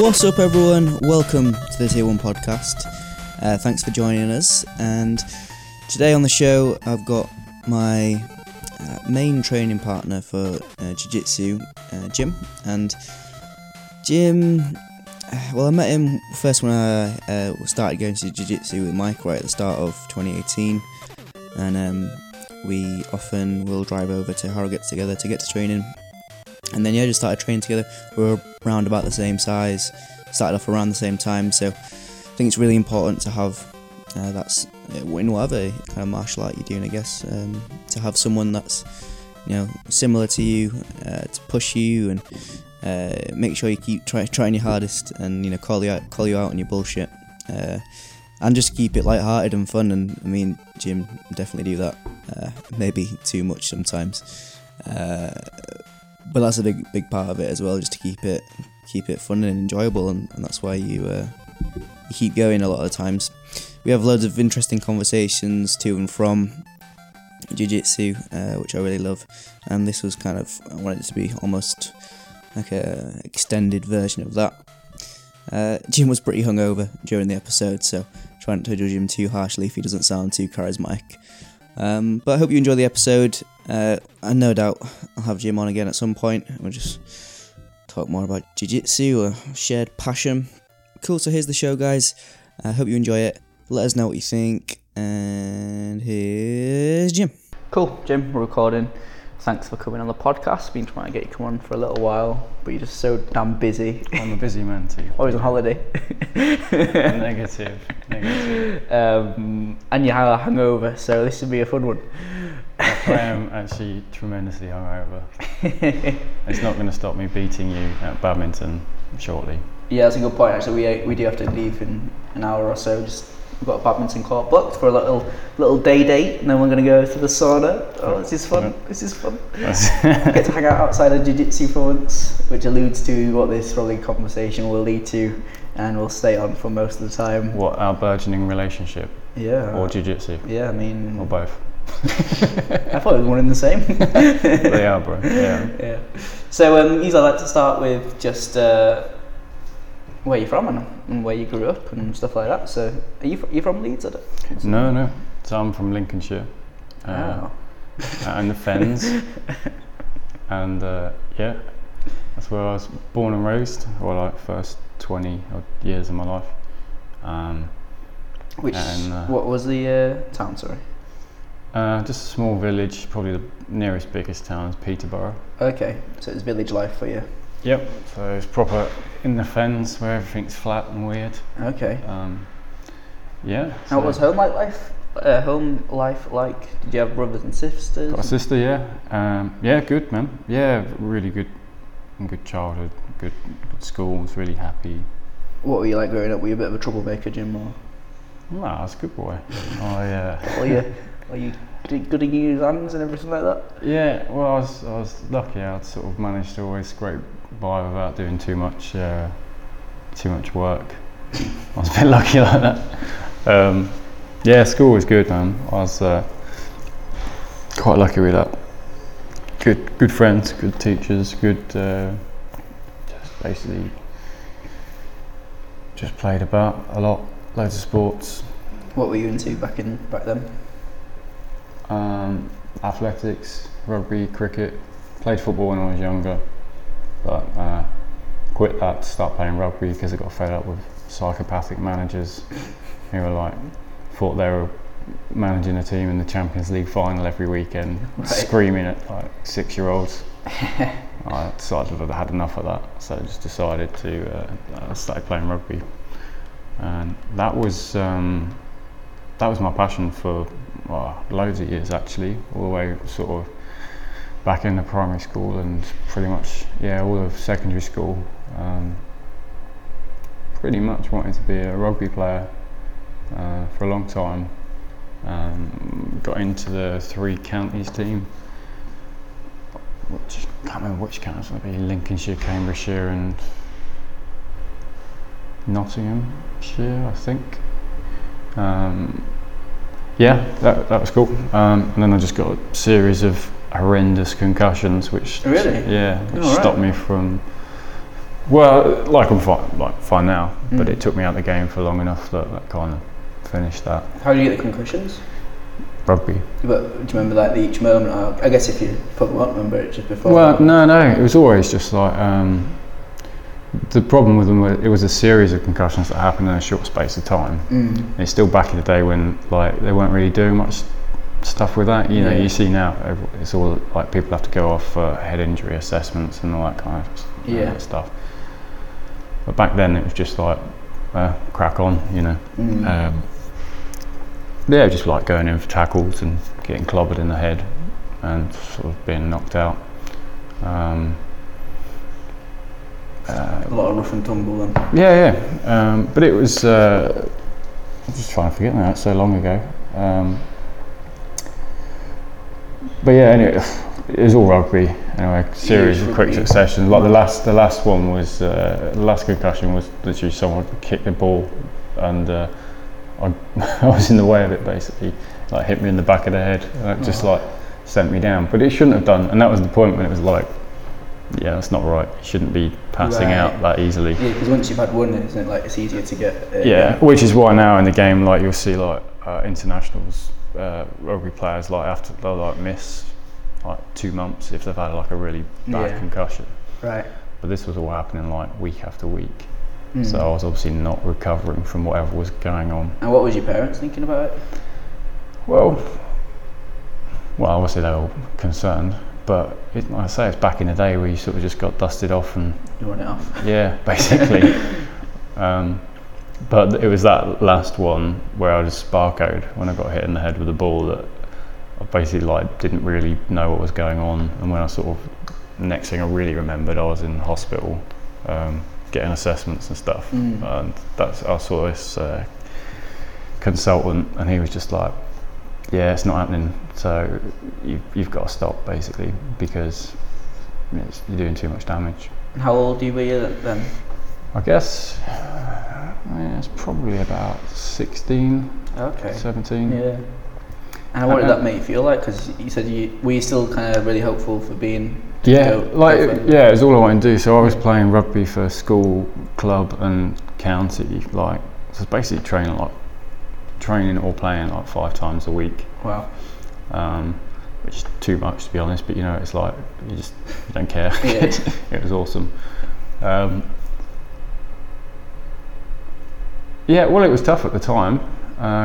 What's up, everyone? Welcome to the Tier 1 podcast. Uh, thanks for joining us. And today on the show, I've got my uh, main training partner for uh, Jiu Jitsu, uh, Jim. And Jim, uh, well, I met him first when I uh, started going to Jiu Jitsu with Mike right at the start of 2018. And um, we often will drive over to Harrogate together to get to training. And then, yeah, just started training together. We were around about the same size, started off around the same time. So I think it's really important to have uh, that's uh, in whatever kind of martial art you're doing, I guess, um, to have someone that's you know similar to you uh, to push you and uh, make sure you keep try, trying your hardest and you know call you out, call you out on your bullshit. Uh, and just keep it light-hearted and fun. And I mean, Jim definitely do that. Uh, maybe too much sometimes, but that's a big, big part of it as well. Just to keep it, keep it fun and enjoyable, and, and that's why you uh, you keep going a lot of the times. We have loads of interesting conversations to and from jiu-jitsu, uh, which I really love. And this was kind of I wanted it to be almost like a extended version of that. Uh, Jim was pretty hungover during the episode, so try not to judge him too harshly if he doesn't sound too charismatic. Um, but I hope you enjoy the episode. Uh, and no doubt I'll have Jim on again at some point. We'll just talk more about jiu-jitsu, a shared passion. Cool, so here's the show, guys. I hope you enjoy it. Let us know what you think. And here's Jim. Cool, Jim, we're recording. Thanks for coming on the podcast. Been trying to get you come on for a little while, but you're just so damn busy. I'm a busy man too. Always on holiday. negative, negative. Um, and you have a hangover, so this would be a fun one. I am actually tremendously hungover. It's not going to stop me beating you at badminton shortly. Yeah, that's a good point. Actually, we uh, we do have to leave in an hour or so. Just we've got a badminton court booked for a little little day date, and then we're going to go to the sauna. Oh, this is fun! This is fun. Get to hang out outside of jiu-jitsu for once, which alludes to what this probably conversation will lead to, and we'll stay on for most of the time. what our burgeoning relationship, Yeah. or jiu-jitsu, yeah, I mean, or both? I thought it was one and the same. they are, bro. Yeah. yeah. So, um, Isa, I'd like to start with just uh, where you're from and, and where you grew up and stuff like that. So, are you, you from Leeds? I don't- No, no. So I'm from Lincolnshire, uh, Oh. and the Fens, and uh, yeah, that's where I was born and raised. Or like first 20 odd years of my life. Um, Which, and, uh, what was the uh, town, sorry? Uh, just a small village, probably the nearest biggest town is Peterborough. Okay, so it's village life for you. Yep. So it's proper in the fens where everything's flat and weird. Okay. Um, yeah. How so- was home like life? Uh, home life like? Did you have brothers and sisters? Got a sister, yeah. Um, yeah, good man. Yeah, really good, good childhood, good, good school. Was really happy. What were you like growing up? Were you a bit of a troublemaker, Jim? Or Nah, I was a good boy. I uh, were you, were you good good at your exams and everything like that? yeah. Well, I was, I was lucky. I'd sort of managed to always scrape by without doing too much, uh, too much work. I was a bit lucky like that. Um, yeah, school was good, man. I was uh, quite lucky with that. Good, good friends, good teachers, good. Uh, just basically, just played about a lot, loads of sports, What were you into back in back then? Um, athletics, rugby, cricket. Played football when I was younger, but uh, quit that to start playing rugby because I got fed up with psychopathic managers who were like thought they were managing a team in the Champions League final every weekend, Right. screaming at like six-year-olds. I decided I'd had enough of that, so I just decided to uh, I started playing rugby, and that was um, that was my passion for well, loads of years actually, all the way sort of back in the primary school and pretty much yeah all of secondary school. Um, pretty much wanted to be a rugby player uh, for a long time. Um, got into the three counties team. Which can't remember which counties. Maybe Lincolnshire, Cambridgeshire, and Nottinghamshire, I think. Um, yeah, that, that was cool. Um, and then I just got a series of horrendous concussions, which Really? yeah, which Alright. stopped me from Well, like I'm fine, like fine now, but Mm. it took me out of the game for long enough that that kind of finished that. How do you get the concussions? Rugby. But do you remember like the each moment? I guess if you probably won't remember it just before. Well, no, no, it was always just like um, the problem with them. Was it was a series of concussions that happened in a short space of time. Mm. It's still back in the day when like they weren't really doing much stuff with that. You know, Yeah. you see now it's all like people have to go off for head injury assessments and all that kind of s- uh, stuff. But back then it was just like uh, crack on, you know. Mm. Um, yeah, just like going in for tackles and getting clobbered in the head and sort of being knocked out. Um, uh, a lot of rough and tumble then. yeah, yeah. Um, but it was. Uh, I'm just trying to forget now. It's so long ago. Um, but yeah, anyway, it was all rugby. Anyway, series of quick succession. Like the last, the last one was uh, the last concussion was literally someone kicked the ball, and uh, I, I was in the way of it basically. Like hit me in the back of the head, and it just Oh. like sent me down. But it shouldn't have done, and that was the point when it was like, yeah, that's not right. You shouldn't be passing out that easily. Yeah, because once you've had one, isn't it like it's easier to get. Uh, Yeah, which is why now in the game, like you'll see like uh, internationals, uh, rugby players like after they'll like miss like two months if they've had like a really bad Yeah. concussion. Right. But this was all happening like week after week, Mm. so I was obviously not recovering from whatever was going on. And what was your parents thinking about it? Well, well, obviously they were concerned, but it, like I say, it's back in the day where you sort of just got dusted off and You it off. Yeah, basically. um, but it was that last one where I just sparkoed when I got hit in the head with a ball that I basically like didn't really know what was going on. And when I sort of next thing I really remembered, I was in hospital um, getting assessments and stuff. Mm. And that's I saw this uh, consultant, and he was just like, "Yeah, it's not happening. So you've, you've got to stop basically because you're doing too much damage." How old were you then? I guess yeah, it's probably about 16, Okay. 17. Yeah. And what did Uh, that make you feel like? Because you said you were you still kind of really hopeful for being. Yeah, go- go like further? yeah, it's all I wanted to do. So I was playing rugby for school, club, and county. Like, so basically training like training or playing like five times a week, Wow. um, which is too much to be honest. But you know, it's like you just you don't care. Yeah. it was awesome. Um, yeah, well, it was tough at the time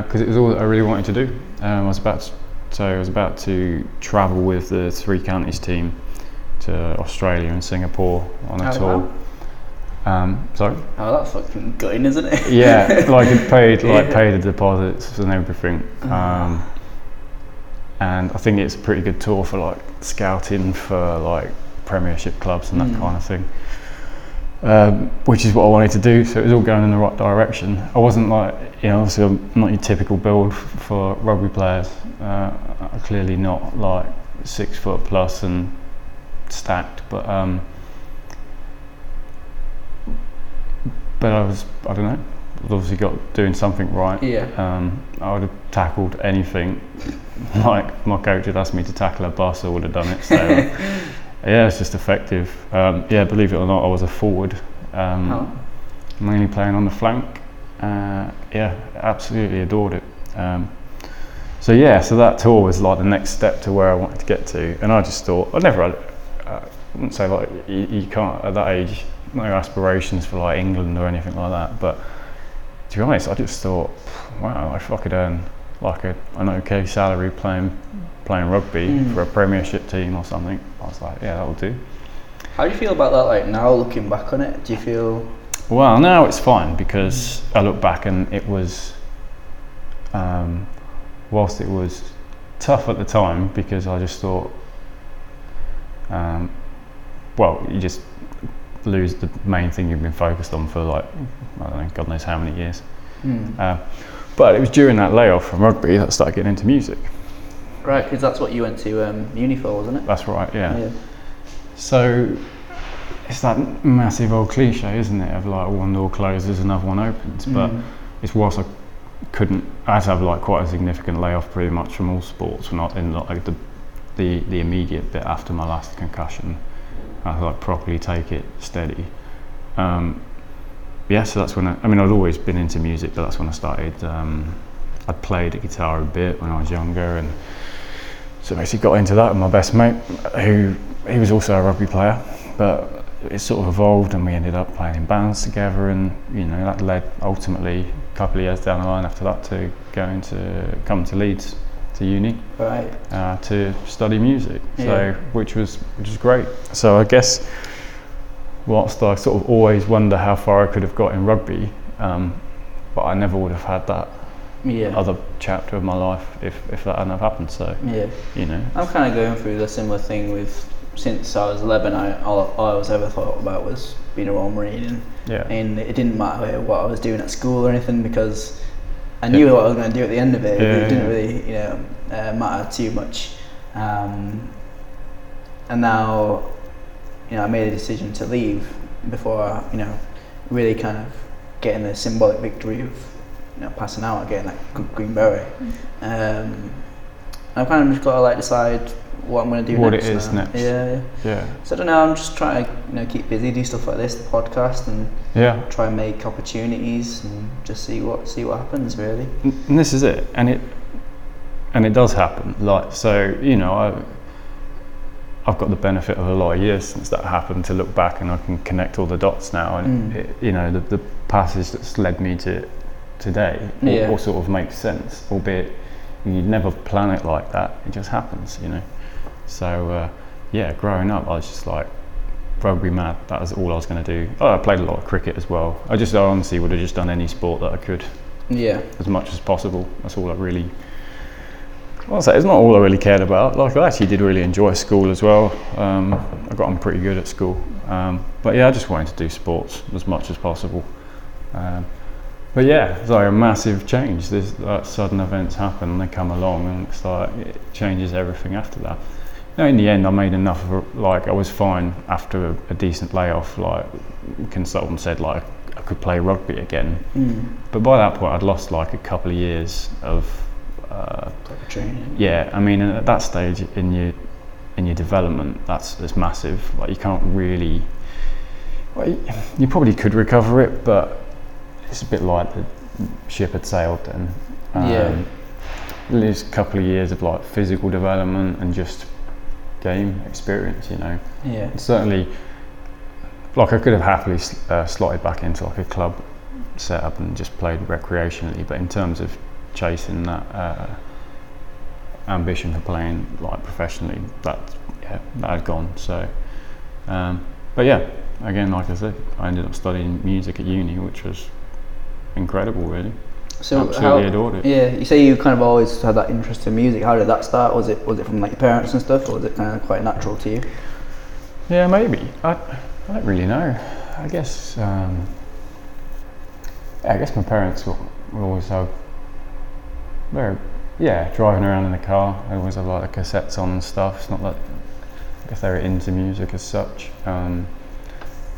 because it was all that I really wanted to do. Um, I was about to, so I was about to travel with the three counties team to Australia and Singapore on a Oh, tour. wow. Um, sorry. Oh, that's fucking gutting, isn't it? Yeah, like it paid like Yeah. paid the deposits and everything. Ah. Um, and I think it's a pretty good tool for like scouting for like Premiership clubs and that Mm. kind of thing. Um, which is what I wanted to do, so it was all going in the right direction. I wasn't like, you know, obviously I'm not your typical build f- for rugby players. Uh, I'm clearly not like six foot plus and stacked, but um, but I was, I don't know, I've obviously got doing something right. Yeah. Um, I would have tackled anything. like my coach had asked me to tackle a bus, I would have done it. So uh, yeah, it's just effective. Um, yeah, believe it or not, I was a forward, um, Oh. mainly playing on the flank. Uh, yeah, absolutely adored it. Um, so yeah, so that tour was like the next step to where I wanted to get to, and I just thought I never had. Uh, I wouldn't say like you, you can't at that age, no aspirations for like England or anything like that, but to be honest, I just thought, wow, if I could earn like a, an okay salary playing playing rugby Mm. for a Premiership team or something, I was like, yeah, that'll do. How do you feel about that? Like now, looking back on it, do you feel? Well, now it's fine because I look back and it was, um, whilst it was tough at the time because I just thought, um, well, you just lose the main thing you've been focused on for like, I don't know, God knows how many years. Hmm. Uh, but it was during that layoff from rugby that I started getting into music. Right, because that's what you went to um, uni for, wasn't it? That's right, yeah. So it's that massive old cliche, isn't it, of like one door closes, another one opens. But Mm. it's whilst I couldn't, I had to have like quite a significant layoff pretty much from all sports, not in like the the, the immediate bit after my last concussion. I like properly take it steady. um, yeah, so that's when I, I mean, I'd always been into music, but that's when I started. Um, I played guitar a bit when I was younger, and so basically got into that with my best mate, who he was also a rugby player, but it sort of evolved, and we ended up playing in bands together, and you know that led ultimately a couple of years down the line after that to going to come to Leeds to uni Right. uh, to study music. Yeah. So which was which was great. So I guess whilst I sort of always wonder how far I could have got in rugby, um, but I never would have had that Yeah. other chapter of my life if, if that hadn't have happened. So Yeah. you know, I'm kind of going through the similar thing with since I was 11. I all, all I was ever thought about was being a Royal Marine, and, yeah, and it didn't matter what I was doing at school or anything because I knew what I was going to do at the end of it. Yeah, it didn't yeah. really, you know, uh, matter too much. Um, and now, you know, I made a decision to leave before, you know, really kind of getting the symbolic victory of, you know, passing out again that good green beret. Um, I've kind of just got to like decide what I'm going to do What it next. is now. next. Yeah, yeah. yeah, So I don't know. I'm just trying to you know keep busy, do stuff like this, the podcast, and yeah. try and make opportunities and just see what see what happens. Really. And this is it, and it and it does happen. Like so, you know, I, I've got the benefit of a lot of years since that happened to look back, and I can connect all the dots now. And Mm. it, you know, the, the passage that's led me to today, all, Yeah. all sort of makes sense, albeit you'd never plan it like that. It just happens, you know. So uh, yeah, growing up, I was just like rugby mad. That was all I was going to do. Oh, I played a lot of cricket as well. I just I honestly would have just done any sport that I could Yeah. as much as possible. That's all I really. Well, it's not all I really cared about. Like I actually did really enjoy school as well. Um, I got on pretty good at school, um, but yeah, I just wanted to do sports as much as possible. Um, but yeah, it's like a massive change. There's like, sudden events happen, and they come along, and it's like it changes everything after that. Know, in the end, I made enough of a, like I was fine after a, a decent layoff. Like consultant said, like I could play rugby again, Mm. but by that point, I'd lost like a couple of years of, uh, training. yeah. I mean, at that stage in your in your development, that's that's massive. Like you can't really. Well, you, you probably could recover it, but it's a bit like the ship had sailed then. Yeah. Lose a couple of years of like physical development and just game experience, you know Yeah. certainly like I could have happily uh, slotted back into like a club setup and just played recreationally but in terms of chasing that uh, ambition for playing like professionally that yeah that had gone so um, but yeah again like I said I ended up studying music at uni which was incredible really So absolutely how, adored it yeah, you say you kind of always had that interest in music. How did that start? Was it was it from like your parents and stuff, or was it kind of quite natural to you? Yeah, maybe. I, I don't really know. I guess. Um, I guess my parents were, were always so. Very, yeah, driving around in the car. They always have like the cassettes on and stuff. It's not that. I guess they were into music as such. Um,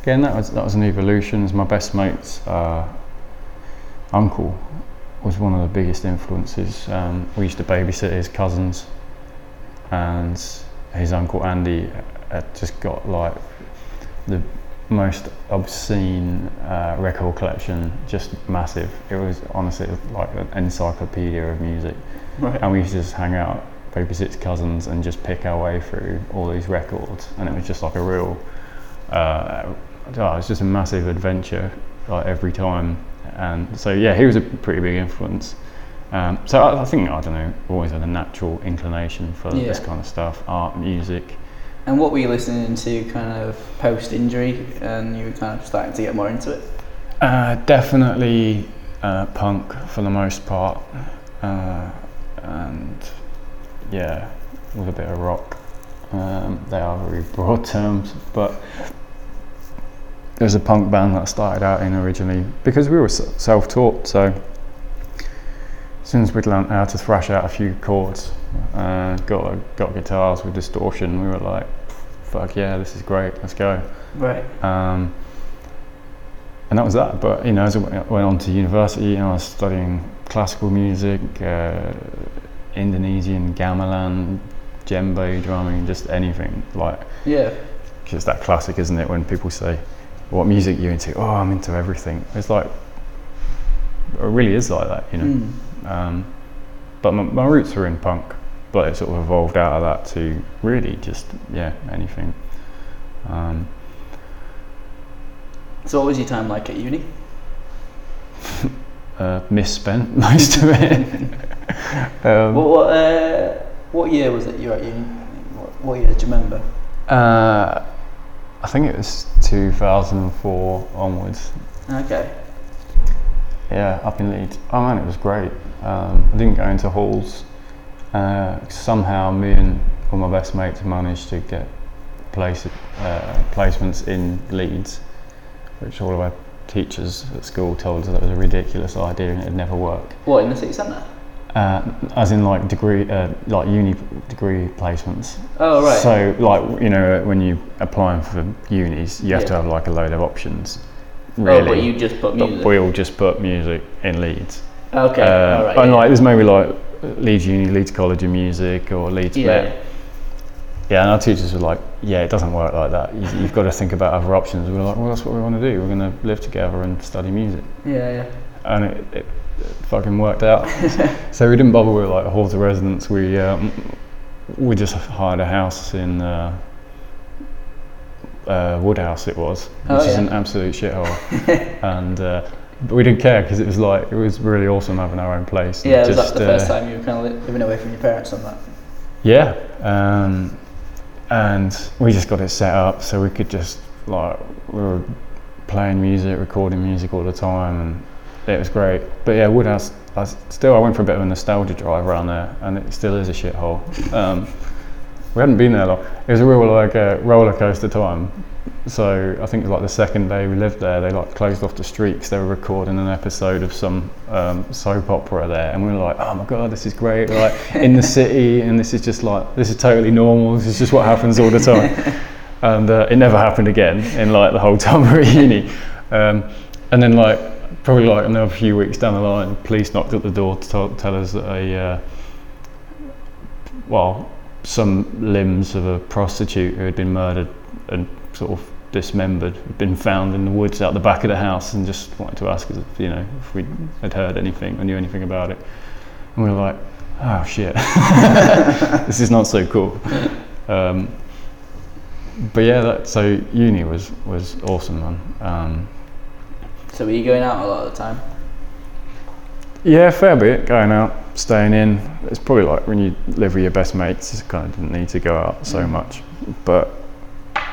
again, that was that was an evolution. As my best mate's uh, uncle was one of the biggest influences. Um, we used to babysit his cousins, and his uncle Andy had just got like the most obscene uh, record collection, just massive. It was honestly like an encyclopedia of music, Right. and we used to just hang out, babysit his cousins, and just pick our way through all these records, and it was just like a real. Uh, I it was just a massive adventure, like every time, and so yeah, he was a pretty big influence. Um, so I, I think I don't know, always had a natural inclination for this kind of stuff, art, music. And what were you listening to, kind of post injury, and you were kind of starting to get more into it? Uh, definitely uh, punk for the most part, uh, and yeah, with a bit of rock. Um, they are very broad terms, but there's a punk band that I started out in originally because we were self-taught. So as soon as we'd learnt how to thrash out a few chords, uh, got got guitars with distortion, we were like, "Fuck yeah, this is great, let's go." Right. Um, and that was that. But you know, as I went on to university, you know, I was studying classical music, uh, Indonesian gamelan, djembe drumming, just anything. Like, Yeah. 'cause it's that classic, isn't it? When people say what music you into? Oh, I'm into everything. It's like it really is like that, you know. Mm. Um, but my, my roots are in punk, but it sort of evolved out of that to really just yeah anything. Um, So, what was your time like at uni? uh, misspent most of it. um, What what, uh, what year was it you were at uni? What, what year do you remember? uh, I think it was 2004 onwards. Okay. Yeah, up in Leeds. Oh man, it was great. Um, I didn't go into halls. Uh, somehow, me and all my best mates managed to get place, uh, placements in Leeds, which all of our teachers at school told us that was a ridiculous idea and it'd never work. What in the city centre? Uh, as in like degree, uh, like uni degree placements. Oh right. So, like you know, when you applying for unis, you have to have like a load of options. Oh, but you just put music. we all just put music in Leeds. okay. Uh, all right. and yeah. like, there's maybe like Leeds Uni, Leeds College of Music, or Leeds yeah. Met. Yeah, and our teachers were like, "Yeah, it doesn't work like that. You, you've got to think about other options." We were like, "Well, that's what we want to do. We're going to live together and study music." Yeah. Yeah. and it fucking worked out. so we didn't bother with like halls of residence. We um, we just hired a house in uh, uh, Woodhouse. It was, which Oh, is an absolute shithole, and uh, but we didn't care because it was like it was really awesome having our own place. Yeah. Was just, that the first uh, time you were kind of living away from your parents on that? Yeah, um, and we just got it set up so we could just like we were playing music, recording music all the time, and it was great. But yeah, Woodhouse. I still, I went for a bit of a nostalgia drive around there, and it still is a shithole. Um, we hadn't been there long. It was a real like a roller coaster time. So I think it was like the second day we lived there, they like closed off the streets. they were recording an episode of some um, soap opera there, and we were like, oh my god, this is great! We're, like in the city, and this is just like this is totally normal. This is just what happens all the time. and uh, it never happened again in like the whole time we were at uni. Um, and then like probably like another few weeks down the line, police knocked at the door to tell, tell us that a uh, well some limbs of a prostitute who had been murdered and sort of dismembered had been found in the woods out the back of the house and just wanted to ask us if you know if we had heard anything or knew anything about it. And we were like oh shit. This is not so cool. Um, but yeah that, so uni was was awesome man. Um, So were you going out a lot of the time? Yeah, fair bit going out, staying in. It's probably like when you live with your best mates, you kind of didn't need to go out so Mm. much. But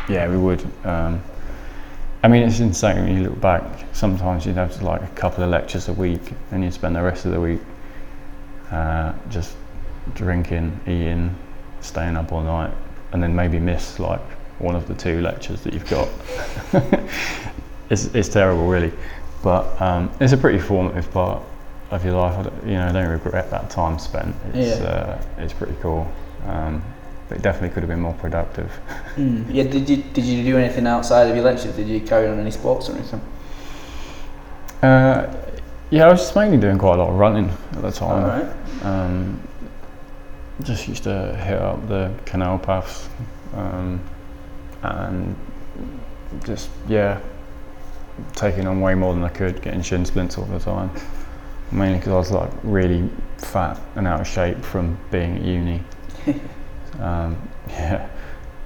yeah, we would. Um, I mean, it's insane when you look back. Sometimes you'd have to like a couple of lectures a week, and you'd spend the rest of the week uh, just drinking, eating, staying up all night, and then maybe miss like one of the two lectures that you've got. it's, it's terrible, really. But um, it's a pretty formative part of your life. I don't, you know, I don't regret that time spent. It's, Yeah. uh, it's pretty cool. Um, but it definitely could have been more productive. Mm. Yeah. Did you did you do anything outside of your lectures? Did you carry on any sports or anything? Uh, yeah, I was just mainly doing quite a lot of running at the time. All right. Um, just used to hit up the canal paths um, and just, yeah, taking on way more than I could, getting shin splints all the time. Mainly because I was like really fat and out of shape from being at uni. um, yeah.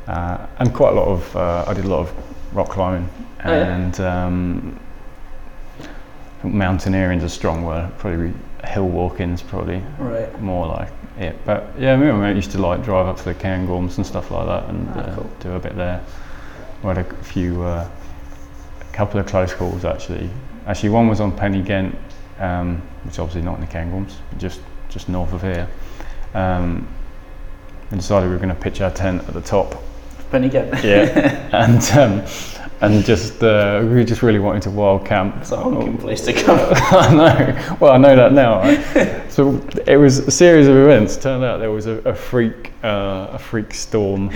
Uh, and quite a lot of, uh, I did a lot of rock climbing Oh, yeah? and um, mountaineering's a strong word, probably hill walking's probably Right. more like it. But yeah, me and my mate used to like drive up to the Cairngorms and stuff like that and Ah, uh, cool. do a bit there. We had a few, uh, couple of close calls actually. Actually, one was on Pen-y-ghent, um, which is obviously not in the Cairngorms, just just north of here. Um, we decided we were going to pitch our tent at the top Pen-y-ghent. yeah, and um, and just uh, we just really wanted to wild camp. It's a honking place to come. I know. Well, I know that now. Right? so it was a series of events. Turned out there was a, a freak, uh, a freak storm.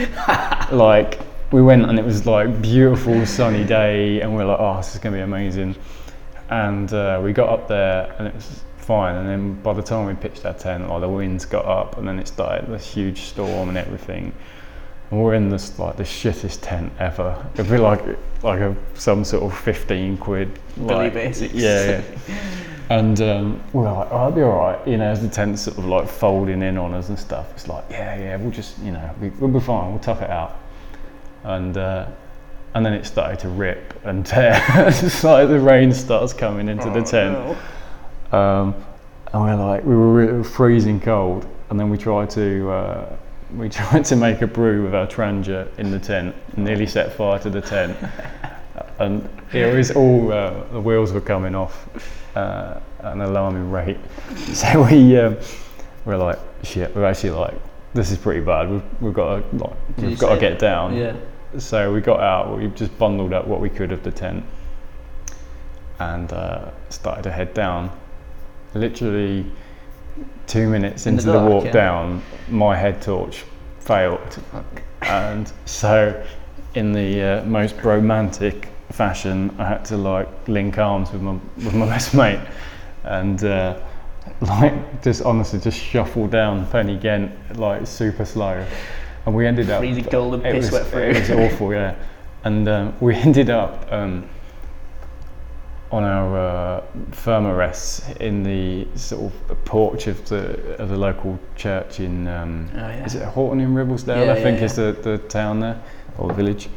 like we went and it was like beautiful sunny day, and we are like, oh, this is gonna be amazing. And uh, we got up there, and it was fine. And then by the time we pitched our tent, like the winds got up, and then it started this huge storm and everything. and we're in this like the shittest tent ever. It'd be like like a some sort of fifteen quid Billy like. Yeah, yeah. and um, we're like, oh, I'll be all right. You know, as the tent's sort of like folding in on us and stuff. It's like, yeah, yeah, we'll just you know we, we'll be fine. We'll tough it out. And uh, and then it started to rip and tear. it's like the rain starts coming into the Oh, tent. no. Um, and we're like, we were re- freezing cold, and then we tried to uh, we tried to make a brew with our Trangia in the tent, nearly set fire to the tent, and it was all uh, the wheels were coming off uh, at an alarming rate. So we um, we're like, shit, we're actually like, this is pretty bad. We've, we've got to like, we've got to get that? down. Yeah. So we got out, we just bundled up what we could of the tent and uh, started to head down. Literally two minutes In the into the, dark, walk yeah. down, my head torch failed. And so, in the uh, most romantic fashion, I had to like link arms with my, with my best mate and uh, like just honestly just shuffle down Pen-y-ghent like super slow. And we ended up Freezing cold and it piss was, wet through. it was awful, yeah. And um, we ended up um, on our uh, Therm-a-Rests in the sort of porch of the of the local church in um, Oh, yeah. is it Horton in Ribblesdale? Yeah, I think yeah, is the, the town there or the village.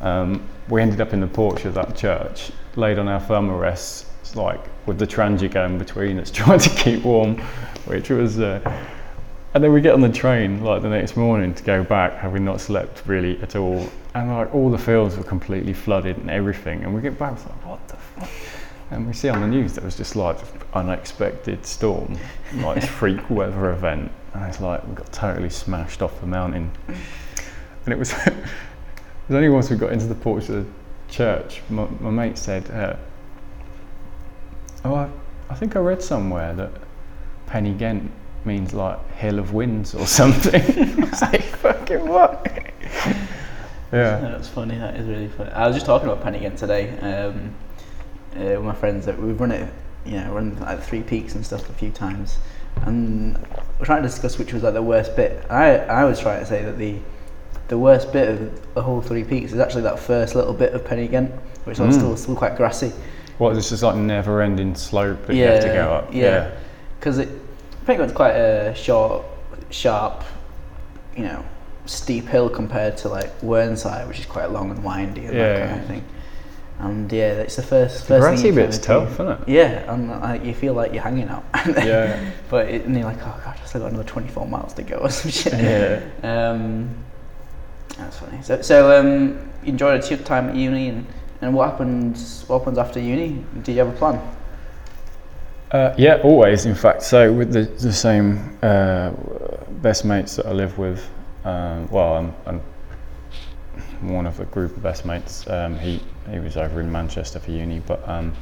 Um, we ended up in the porch of that church, laid on our Therm-a-Rests, like with the transit going between it's trying to keep warm, which was. Uh, and then we get on the train like the next morning to go back, having not slept really at all, and like all the fields were completely flooded and everything. And we get back, it's like what the fuck? And we see on the news there was just like unexpected storm, like freak weather event, and it's like we got totally smashed off the mountain. And it was, it was only once we got into the porch of the church, my, my mate said, uh, "Oh, I, I think I read somewhere that Pen-y-ghent means like hill of winds or something." I was like, "Fucking what?" yeah. That's funny. That is really funny. I was just talking about Penny again today um, uh, with my friends. That we've run it, you know, run like three peaks and stuff a few times, and we're trying to discuss which was like the worst bit. I I was trying to say that the the worst bit of the whole three peaks is actually that first little bit of Pen-y-ghent, which is Mm. still still quite grassy. What? this just like never-ending slope that you have to go up. Yeah, because it Pen-y-ghent's quite a short, sharp, you know, steep hill compared to like Whernside, which is quite long and windy and Yeah, that kind of thing. And yeah, it's the first. The first grassy bit's tough, do. isn't it? Yeah, and like, you feel like you're hanging out. Yeah. but it, and you're like, oh god, I still got another 24 miles to go or some shit. Yeah. Um, that's funny. So, so um, you enjoyed your time at uni, and, and what happens? What happens after uni? Do you have a plan? Uh, yeah, always. In fact, so with the, the same uh, best mates that I live with, um, well, I'm, I'm one of a group of best mates. Um, he he was over in Manchester for uni, but um,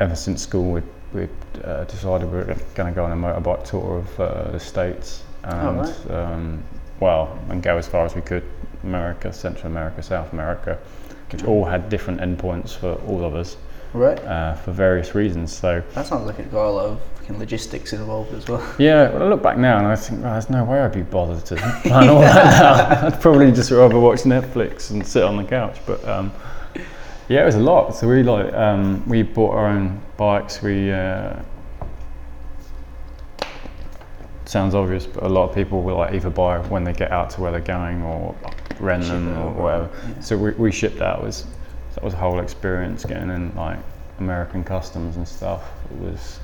ever since school, we'd, we'd uh, decided we were going to go on a motorbike tour of uh, the states, and right. um, well, and go as far as we could, America, Central America, South America, which all had different endpoints for all of us Right. uh, for various reasons. So. That sounds like it's got a lot of logistics involved as well. Yeah, well, I look back now and I think, well, there's no way I'd be bothered to plan all that now. I'd probably just rather watch Netflix and sit on the couch. But um, yeah, it was a lot. So we like um, we bought our own bikes. We uh, sounds obvious, but a lot of people will like either buy when they get out to where they're going or rent them or whatever. Yeah. So we, we shipped out. It was that was a whole experience getting in like American customs and stuff. It was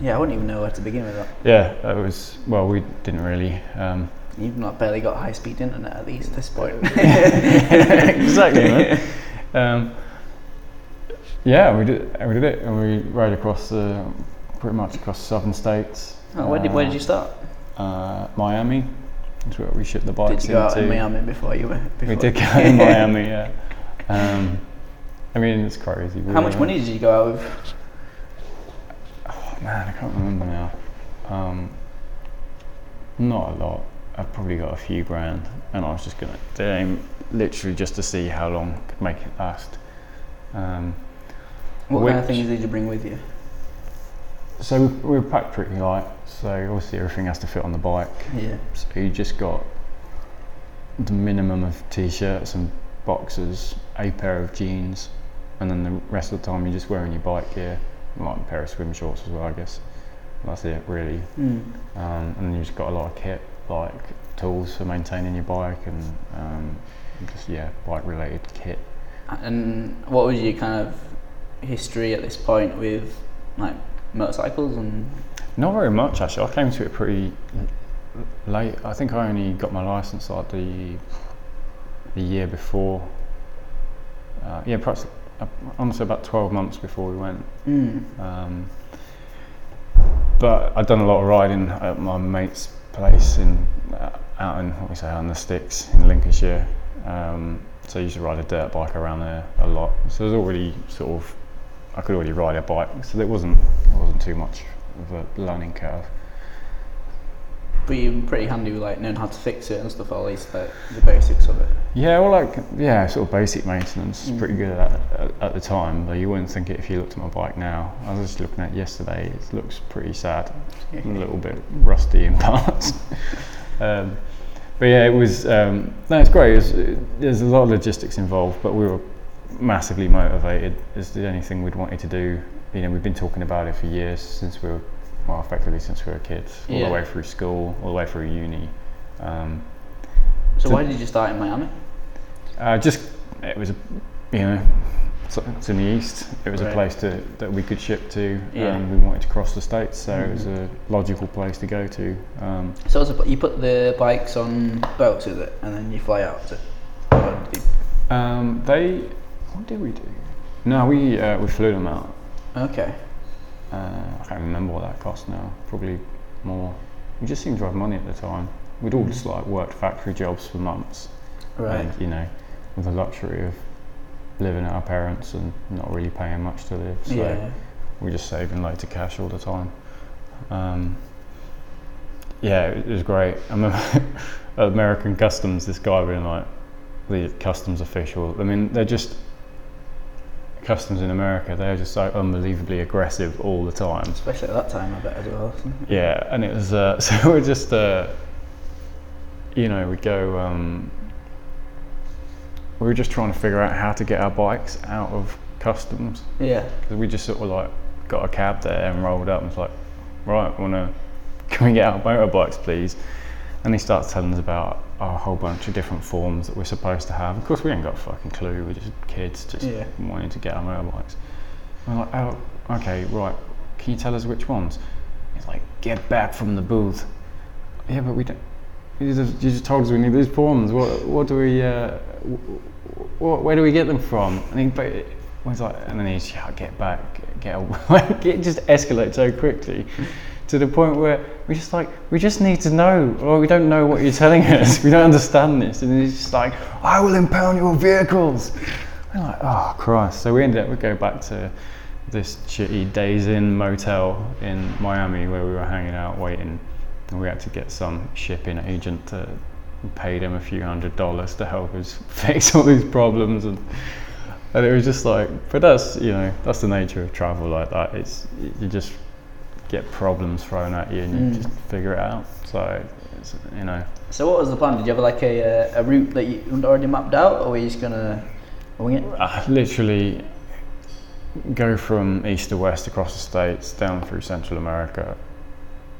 Yeah, I wouldn't even know where to begin with that. yeah, that was well. We didn't really. Um, You've not barely got high speed internet at least at this point. exactly. Um, yeah, we did. We did it, and we rode across the pretty much across the southern states. Oh, where did where did you start? Uh, Miami. Is where we shipped the Did bikes you go out into. in Miami before you were? Before? We did go in Miami. Yeah. Um, I mean, it's crazy. We How much were- money did you go out with? Oh, man, I can't remember now. Um, not a lot. I've probably got a few grand, and I was just gonna aim literally just to see how long I could make it last. Um, What kind of Which- things did you bring with you? so we, we were packed pretty light, so obviously everything has to fit on the bike. Yeah. So you just got the minimum of t-shirts and boxers, a pair of jeans, and then the rest of the time you're just wearing your bike gear, like a pair of swim shorts as well, I guess. That's it, really. Mm. Um, and then you've just got a lot of kit, like tools for maintaining your bike and um, just yeah, bike-related kit. And what was your kind of history at this point with like motorcycles and? Not very much actually. I came to it pretty late. I think I only got my license like the the year before. Uh, yeah, perhaps uh, honestly about twelve months before we went. Mm. Um, but I'd done a lot of riding at my mate's place in uh, out in what we say on the sticks in Lincolnshire. Um, so I used to ride a dirt bike around there a lot. So was already sort of I could already ride a bike, so it wasn't it wasn't too much of a learning curve. But you're pretty handy with like knowing how to fix it and stuff, or at least like the basics of it. Yeah, well, like yeah, sort of basic maintenance. Mm. Pretty good at at, at the time, but you wouldn't think it if you looked at my bike now. I was just looking at it yesterday. It looks pretty sad, a little bit rusty in parts. um, but yeah, it was. Um, no, it's great. It was, it, there's a lot of logistics involved, but we were massively motivated. It's the only thing we'd wanted to do. You know, we've been talking about it for years since we were, well, effectively since we were kids, all Yeah. the way through school, all the way through uni. Um, So why did you start in Miami? Uh, just it was, a, you know, it's, it's in the east. It was Right. a place to, that we could ship to, Yeah. and we wanted to cross the states, so it was Mhm. a logical place to go to. Um, So it's a, you put the bikes on boats, is it, and then you fly out, is it? Or do you- um, they, what did we do? No, we uh, we flew them out. Okay. Uh, I can't remember what that cost now. Probably more. We just seemed to have money at the time. We'd all just like worked factory jobs for months, Right. and you know, with the luxury of living at our parents and not really paying much to live. So yeah. we're just saving loads of cash all the time. Um, yeah, it was great. I remember at American Customs, this guy being like, the customs official. I mean, they're just customs in America. They're just so unbelievably aggressive all the time. Especially at that time, I bet as well. Yeah, and it was uh, so we're just uh, you know we go. Um, we were just trying to figure out how to get our bikes out of customs Yeah. because we just sort of like got a cab there and rolled up and was like, right, wanna can we get our motorbikes please? And he starts telling us about a whole bunch of different forms that we're supposed to have. Of course, we ain't got a fucking clue. We're just kids, just Yeah. wanting to get our motorbikes. We're like, oh, okay, right. Can you tell us which ones? He's like, get back from the booth. Yeah, but we don't. You just, you just told us we need these forms. What, what do we? Uh, what, where do we get them from? And he, but it was like, and then he's, yeah, get back, get away. it just escalates so quickly to the point where we just like, we just need to know, or we don't know what you're telling us. We don't understand this. And he's just like, I will impound your vehicles. We're like, oh Christ. So we ended up, we go back to this shitty Days Inn motel in Miami where we were hanging out waiting. And we had to get some shipping agent to pay them a few hundred dollars to help us fix all these problems. And, and it was just like, but that's, you know, that's the nature of travel like that. It's, you just get problems thrown at you and you Mm. just figure it out. So, it's, you know, So what was the plan? Did you have like a, a route that you had already mapped out, or were you just gonna wing it? I literally go from east to west across the states, down through Central America,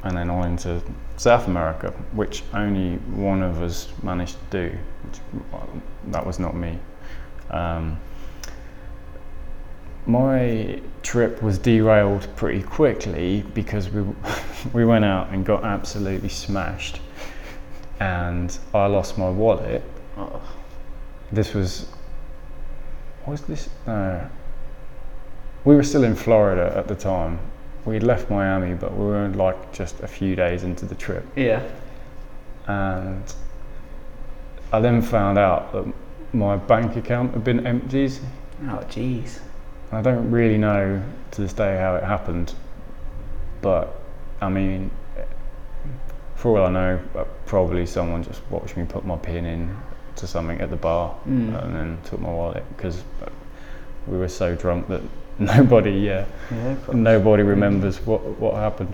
and then on into South America, which only one of us managed to do. Which, well, that was not me. Um, my trip was derailed pretty quickly because we we went out and got absolutely smashed, and I lost my wallet. Oh, this was what was this? No. We were still in florida at the time. We'd left miami but we were like just a few days into the trip. Yeah. and i then found out that my bank account had been emptied. Oh, jeez. I don't really know to this day how it happened but i mean for all i know uh, probably someone just watched me put my pin in to something at the bar Mm. and then took my wallet because we were so drunk that nobody uh, Yeah. nobody remembers what what happened.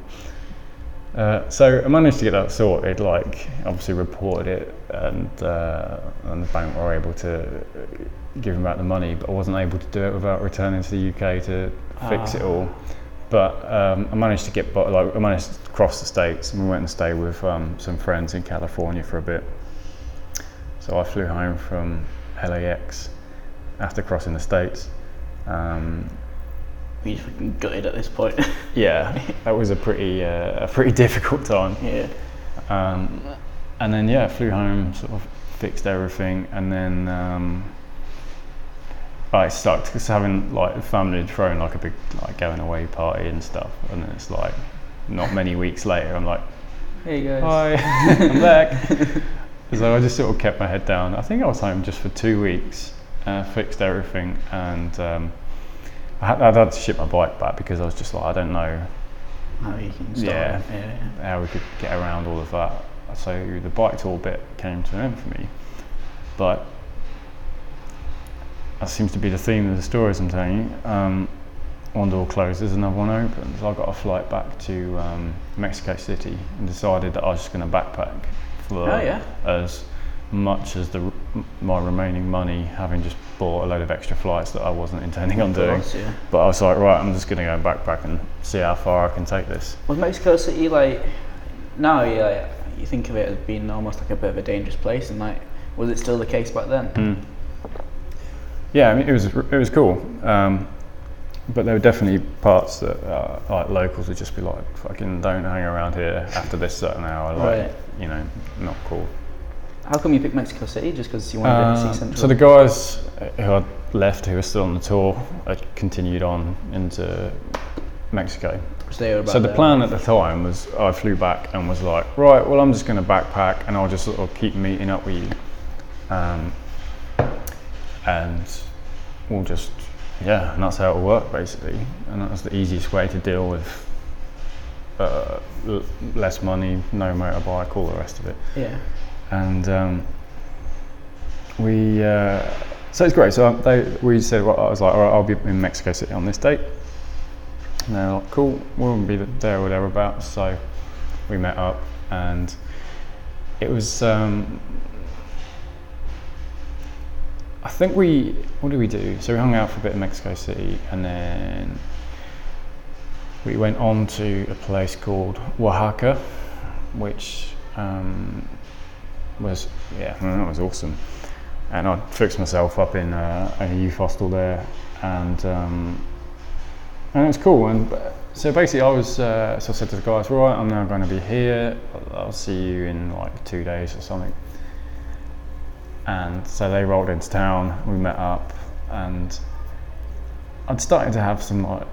Uh, so I managed to get that sorted. Like, obviously reported it, and uh, and the bank were able to give him back the money, but I wasn't able to do it without returning to the UK to fix it Ah. all. But um, I managed to get, like I managed to cross the states, and we went and stayed with um, some friends in California for a bit. So I flew home from LAX after crossing the states. Um, We just fucking gutted at this point. yeah, that was a pretty uh, a pretty difficult time. yeah. Um, and then yeah, flew home, sort of fixed everything, and then um, I sucked because having like family had thrown like a big like going away party and stuff, and then it's like not many weeks later, I'm like, Hey guys. hi, I'm back. so I just sort of kept my head down. I think I was home just for two weeks, uh, fixed everything, and um, I had, I had to ship my bike back because I was just like, I don't know How you can yeah. yeah. how we could get around all of that. So the bike tour bit came to an end for me. But that seems to be the theme of the stories I'm telling you. Um, one door closes, another one opens. I got a flight back to um, Mexico City and decided that I was just going to backpack for Oh yeah. as much as the my remaining money, having just bought a load of extra flights that I wasn't intending on doing. course, yeah. But I was like, right, I'm just going to go and backpack and see how far I can take this. Was Mexico City like now you like you think of it as being almost like a bit of a dangerous place and like was it still the case back then? Mm. Yeah, I mean, it was it was cool, um, but there were definitely parts that uh, like locals would just be like, "Fucking don't hang around here after this certain hour." Like, Right. you know, not cool. How come you picked Mexico City? Just because you wanted to Uh, see Central? so the guys who had left, who were still on the tour, had continued on into Mexico. Were So the there. plan at the time was I flew back and was like, right, well, I'm just going to backpack and I'll just sort of keep meeting up with you. Um, and we'll just, yeah, and that's how it'll work basically. And that's the easiest way to deal with uh, l- less money, no motorbike, all the rest of it. Yeah. And um, we, uh, so it's great. So they, we said, well, I was like, all right, I'll be in Mexico City on this date. And they're like, cool, we'll be there or thereabouts. So we met up and it was, um, I think we, what did we do? So we hung out for a bit in Mexico City and then we went on to a place called Oaxaca, which um, was, yeah, that was awesome. And I fixed myself up in uh, a youth hostel there and um, and it was cool. And so basically, I was uh, so I said to the guys, right, I'm now going to be here. I'll see you in like two days or something. And so they rolled into town. We met up, and I'd started to have some like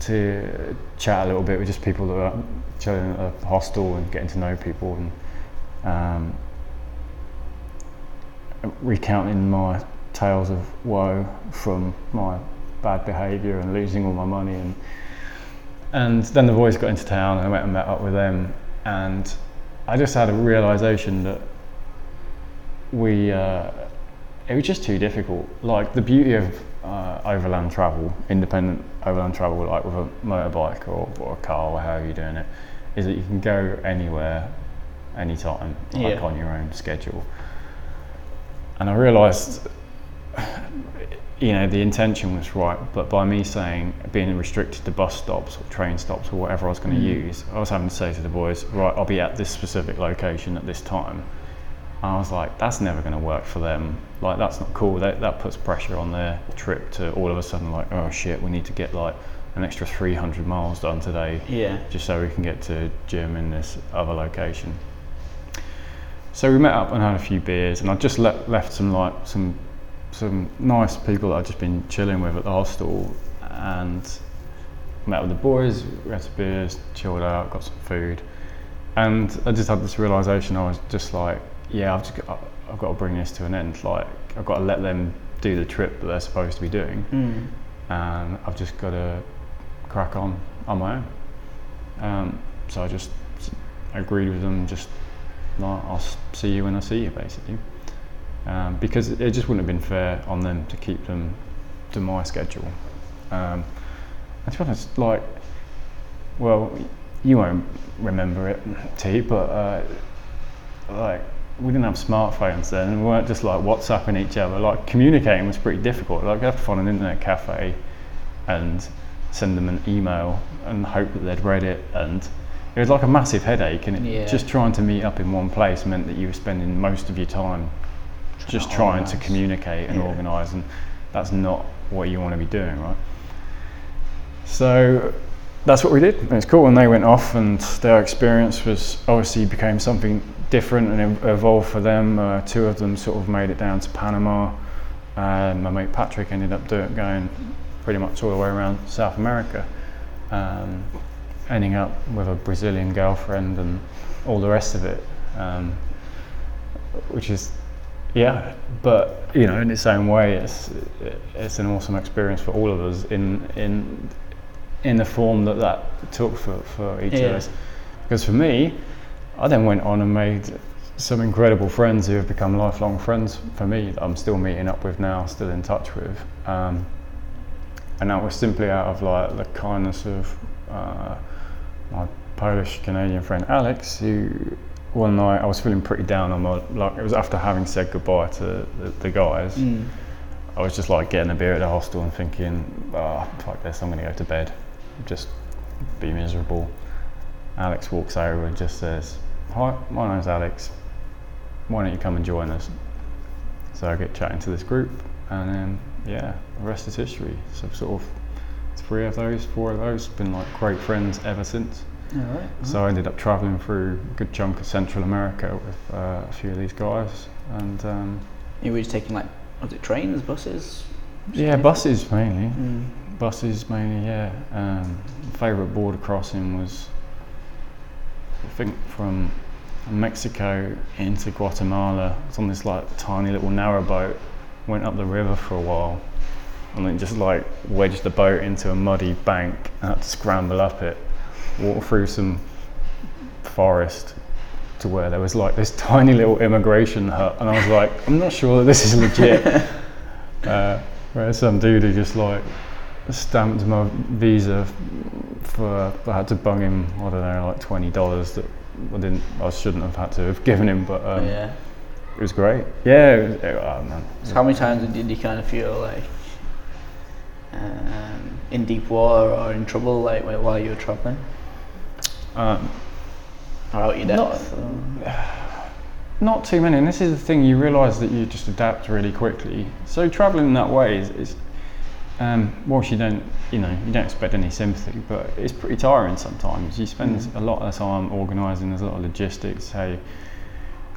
to chat a little bit with just people that were chilling at the hostel and getting to know people and um, recounting my tales of woe from my bad behaviour and losing all my money and and then the boys got into town and I went and met up with them and I just had a realization that we uh, it was just too difficult like the beauty of uh, overland travel independent overland travel like with a motorbike or, or a car or however you're doing it is that you can go anywhere anytime like Yeah. on your own schedule and I realised you know the intention was right but by me saying being restricted to bus stops or train stops or whatever I was going to Mm. use I was having to say to the boys right I'll be at this specific location at this time I was like that's never going to work for them like that's not cool that, that puts pressure on their trip to all of a sudden like oh shit we need to get like an extra 300 miles done today Yeah. just so we can get to Jim in this other location. So we met up and had a few beers, and I just le- left some like some some nice people that I'd just been chilling with at the hostel, and met with the boys. We had some beers, chilled out, got some food, and I just had this realization. I was just like, yeah, I've just got, I've got to bring this to an end. Like I've got to let them do the trip that they're supposed to be doing Mm. and I've just got to crack on on my own. Um, so I just agreed with them, just like, I'll see you when I see you, basically. Um, because it just wouldn't have been fair on them to keep them to my schedule. Um, and to be honest, like, well, you won't remember it, T, but uh, like we didn't have smartphones then, and we weren't just like WhatsApping each other. Like communicating was pretty difficult. Like you have to find an internet cafe and send them an email and hope that they'd read it, and it was like a massive headache. And it, Yeah. just trying to meet up in one place meant that you were spending most of your time just to trying to communicate and Yeah. organise, and that's not what you want to be doing, right? So that's what we did. And it's cool when they went off, and their experience was obviously became something different and evolved for them. Uh, two of them sort of made it down to Panama, and my mate Patrick ended up doing going pretty much all the way around South America, um, ending up with a Brazilian girlfriend and all the rest of it, um, which is yeah, but you know, in its own way, it's it's an awesome experience for all of us in in in the form that that took for, for each Yeah. of us. Because for me, I then went on and made some incredible friends who have become lifelong friends for me. That I'm still meeting up with now, still in touch with, um, and that was simply out of like the kindness of uh, my Polish Canadian friend Alex, who one night I was feeling pretty down on my like it was after having said goodbye to the, the guys. Mm. I was just like getting a beer at the hostel and thinking, oh, fuck this, I'm gonna go to bed, just be miserable. Alex walks over and just says, Hi, my name's Alex. Why don't you come and join us? So I get chatting to this group, and then yeah, the rest is history. So sort of three of those, four of those, been like great friends ever since. All right. So I ended up travelling through a good chunk of Central America with uh, a few of these guys, and um, You were just taking like, was it trains, buses? yeah, buses mainly. Mm. Buses mainly, yeah. Um, favourite border crossing was, I think, from Mexico into Guatemala. It's on this like tiny little narrow boat. Went up the river for a while, and then just like wedged the boat into a muddy bank and had to scramble up it, walk through some forest to where there was like this tiny little immigration hut, and I was like, I'm not sure that this is legit. uh, where some dude who just like stamped my visa for I had to bung him I don't know like twenty dollars that I didn't I shouldn't have had to have given him but um, yeah. it was great yeah it was, it, oh man So how many times did you kind of feel like um, in deep water or in trouble like while you were traveling um, or out your Not- depth? or- not too many and this is the thing you realise that you just adapt really quickly so travelling that way is, is um, whilst you don't you know you don't expect any sympathy but it's pretty tiring sometimes. You spend Mm. a lot of time organising there's a lot of logistics how you,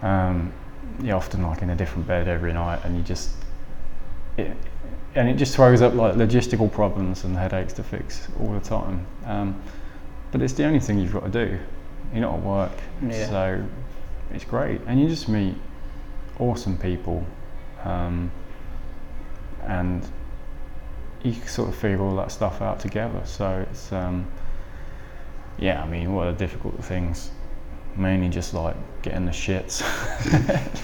um, you're often like in a different bed every night and you just it, and it just throws up like logistical problems and headaches to fix all the time. Um, but it's the only thing you've got to do. You're not at work. Yeah. so it's great. And you just meet awesome people um, and you can sort of figure all that stuff out together so it's um, yeah I mean what are the difficult things mainly just like getting the shits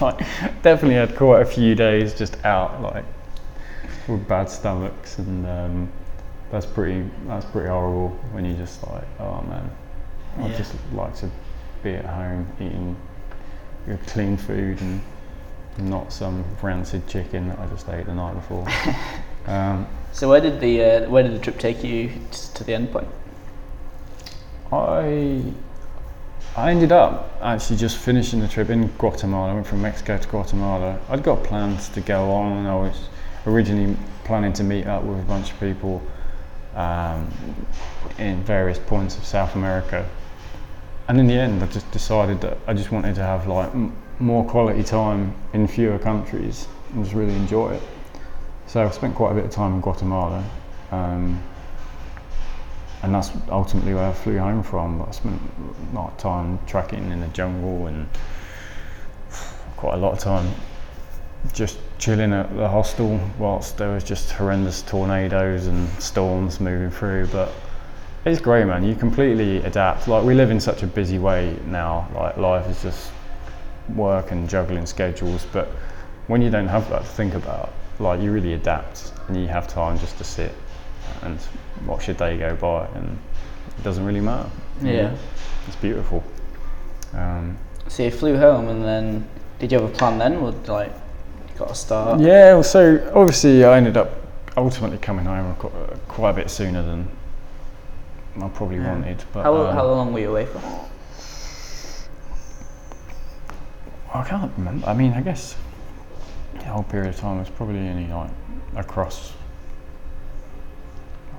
like definitely had quite a few days just out like with bad stomachs and um, that's pretty that's pretty horrible when you just like oh man I Yeah. just like to be at home eating good clean food and not some rancid chicken that I just ate the night before. um, So where did the uh, where did the trip take you to the end point? I I ended up actually just finishing the trip in Guatemala. I went from Mexico to Guatemala. I'd got plans to go on, and I was originally planning to meet up with a bunch of people um, in various points of South America. And in the end, I just decided that I just wanted to have like m- more quality time in fewer countries and just really enjoy it. So I spent quite a bit of time in Guatemala. Um, and that's ultimately where I flew home from. But I spent a lot of time trekking in the jungle and quite a lot of time just chilling at the hostel whilst there was just horrendous tornadoes and storms moving through. But it's great, man. You completely adapt. Like we live in such a busy way now. Like life is just work and juggling schedules. But when you don't have that to think about, like you really adapt and you have time just to sit and watch your day go by, and it doesn't really matter. you Yeah. it's beautiful. Um, So you flew home, and then did you have a plan then? Or like you got to start? yeah, well, so obviously I ended up ultimately coming home quite a bit sooner than I probably Yeah. wanted. But How, um, how long were you away for? I can't remember. I mean, I guess the whole period of time was probably only like across,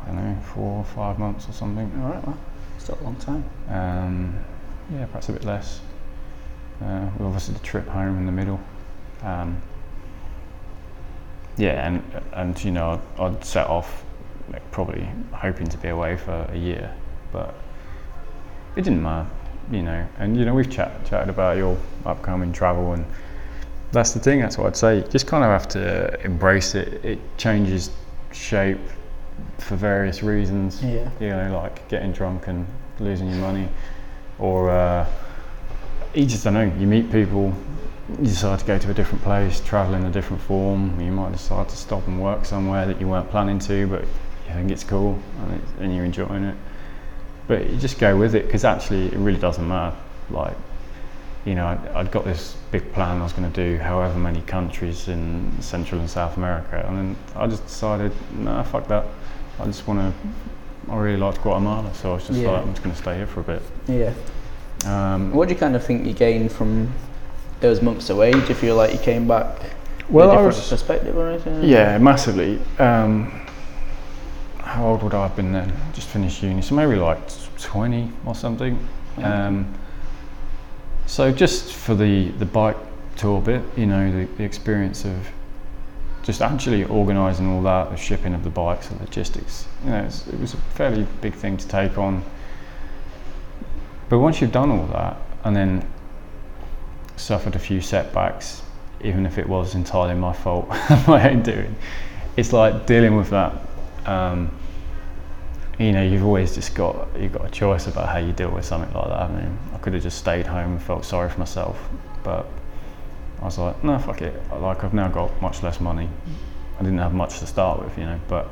I don't know, four or five months or something. All right, well, it's not a long time. Um, yeah, perhaps a bit less. Uh, we obviously the trip home in the middle. Um, yeah, and and you know I'd, I'd set off like, probably hoping to be away for a year, but it didn't matter, you know. And you know we've chat, chatted about your upcoming travel, and that's the thing. That's what I'd say. You just kind of have to embrace it. It changes shape for various reasons Yeah. you know, like getting drunk and losing your money, or uh, you just don't know. You meet people, you decide to go to a different place, travel in a different form. You might decide to stop and work somewhere that you weren't planning to, but you think it's cool and, it's, and you're enjoying it. But you just go with it because actually it really doesn't matter. Like, you know, I'd, I'd got this big plan I was going to do however many countries in Central and South America, and then I just decided, nah, fuck that. I just want to I really liked Guatemala, so I was just Yeah. like, I'm just going to stay here for a bit. Yeah. Um, What do you kind of think you gained from those months away? Do you feel like you came back well, with a different was, perspective or anything? yeah, massively. Um, how old would I have been then? Just finished uni, so maybe like 20 or something. Yeah. Um, so just for the, the bike tour bit, you know, the, the experience of just actually organising all that, the shipping of the bikes, the logistics, you know, it was a fairly big thing to take on. But once you've done all that and then suffered a few setbacks, even if it was entirely my fault, my own doing, it's like dealing with that. Um, you know, you've always just got you've got a choice about how you deal with something like that. I mean, I could have just stayed home and felt sorry for myself, but I was like, no, fuck it. Like I've now got much less money. I didn't have much to start with, you know, but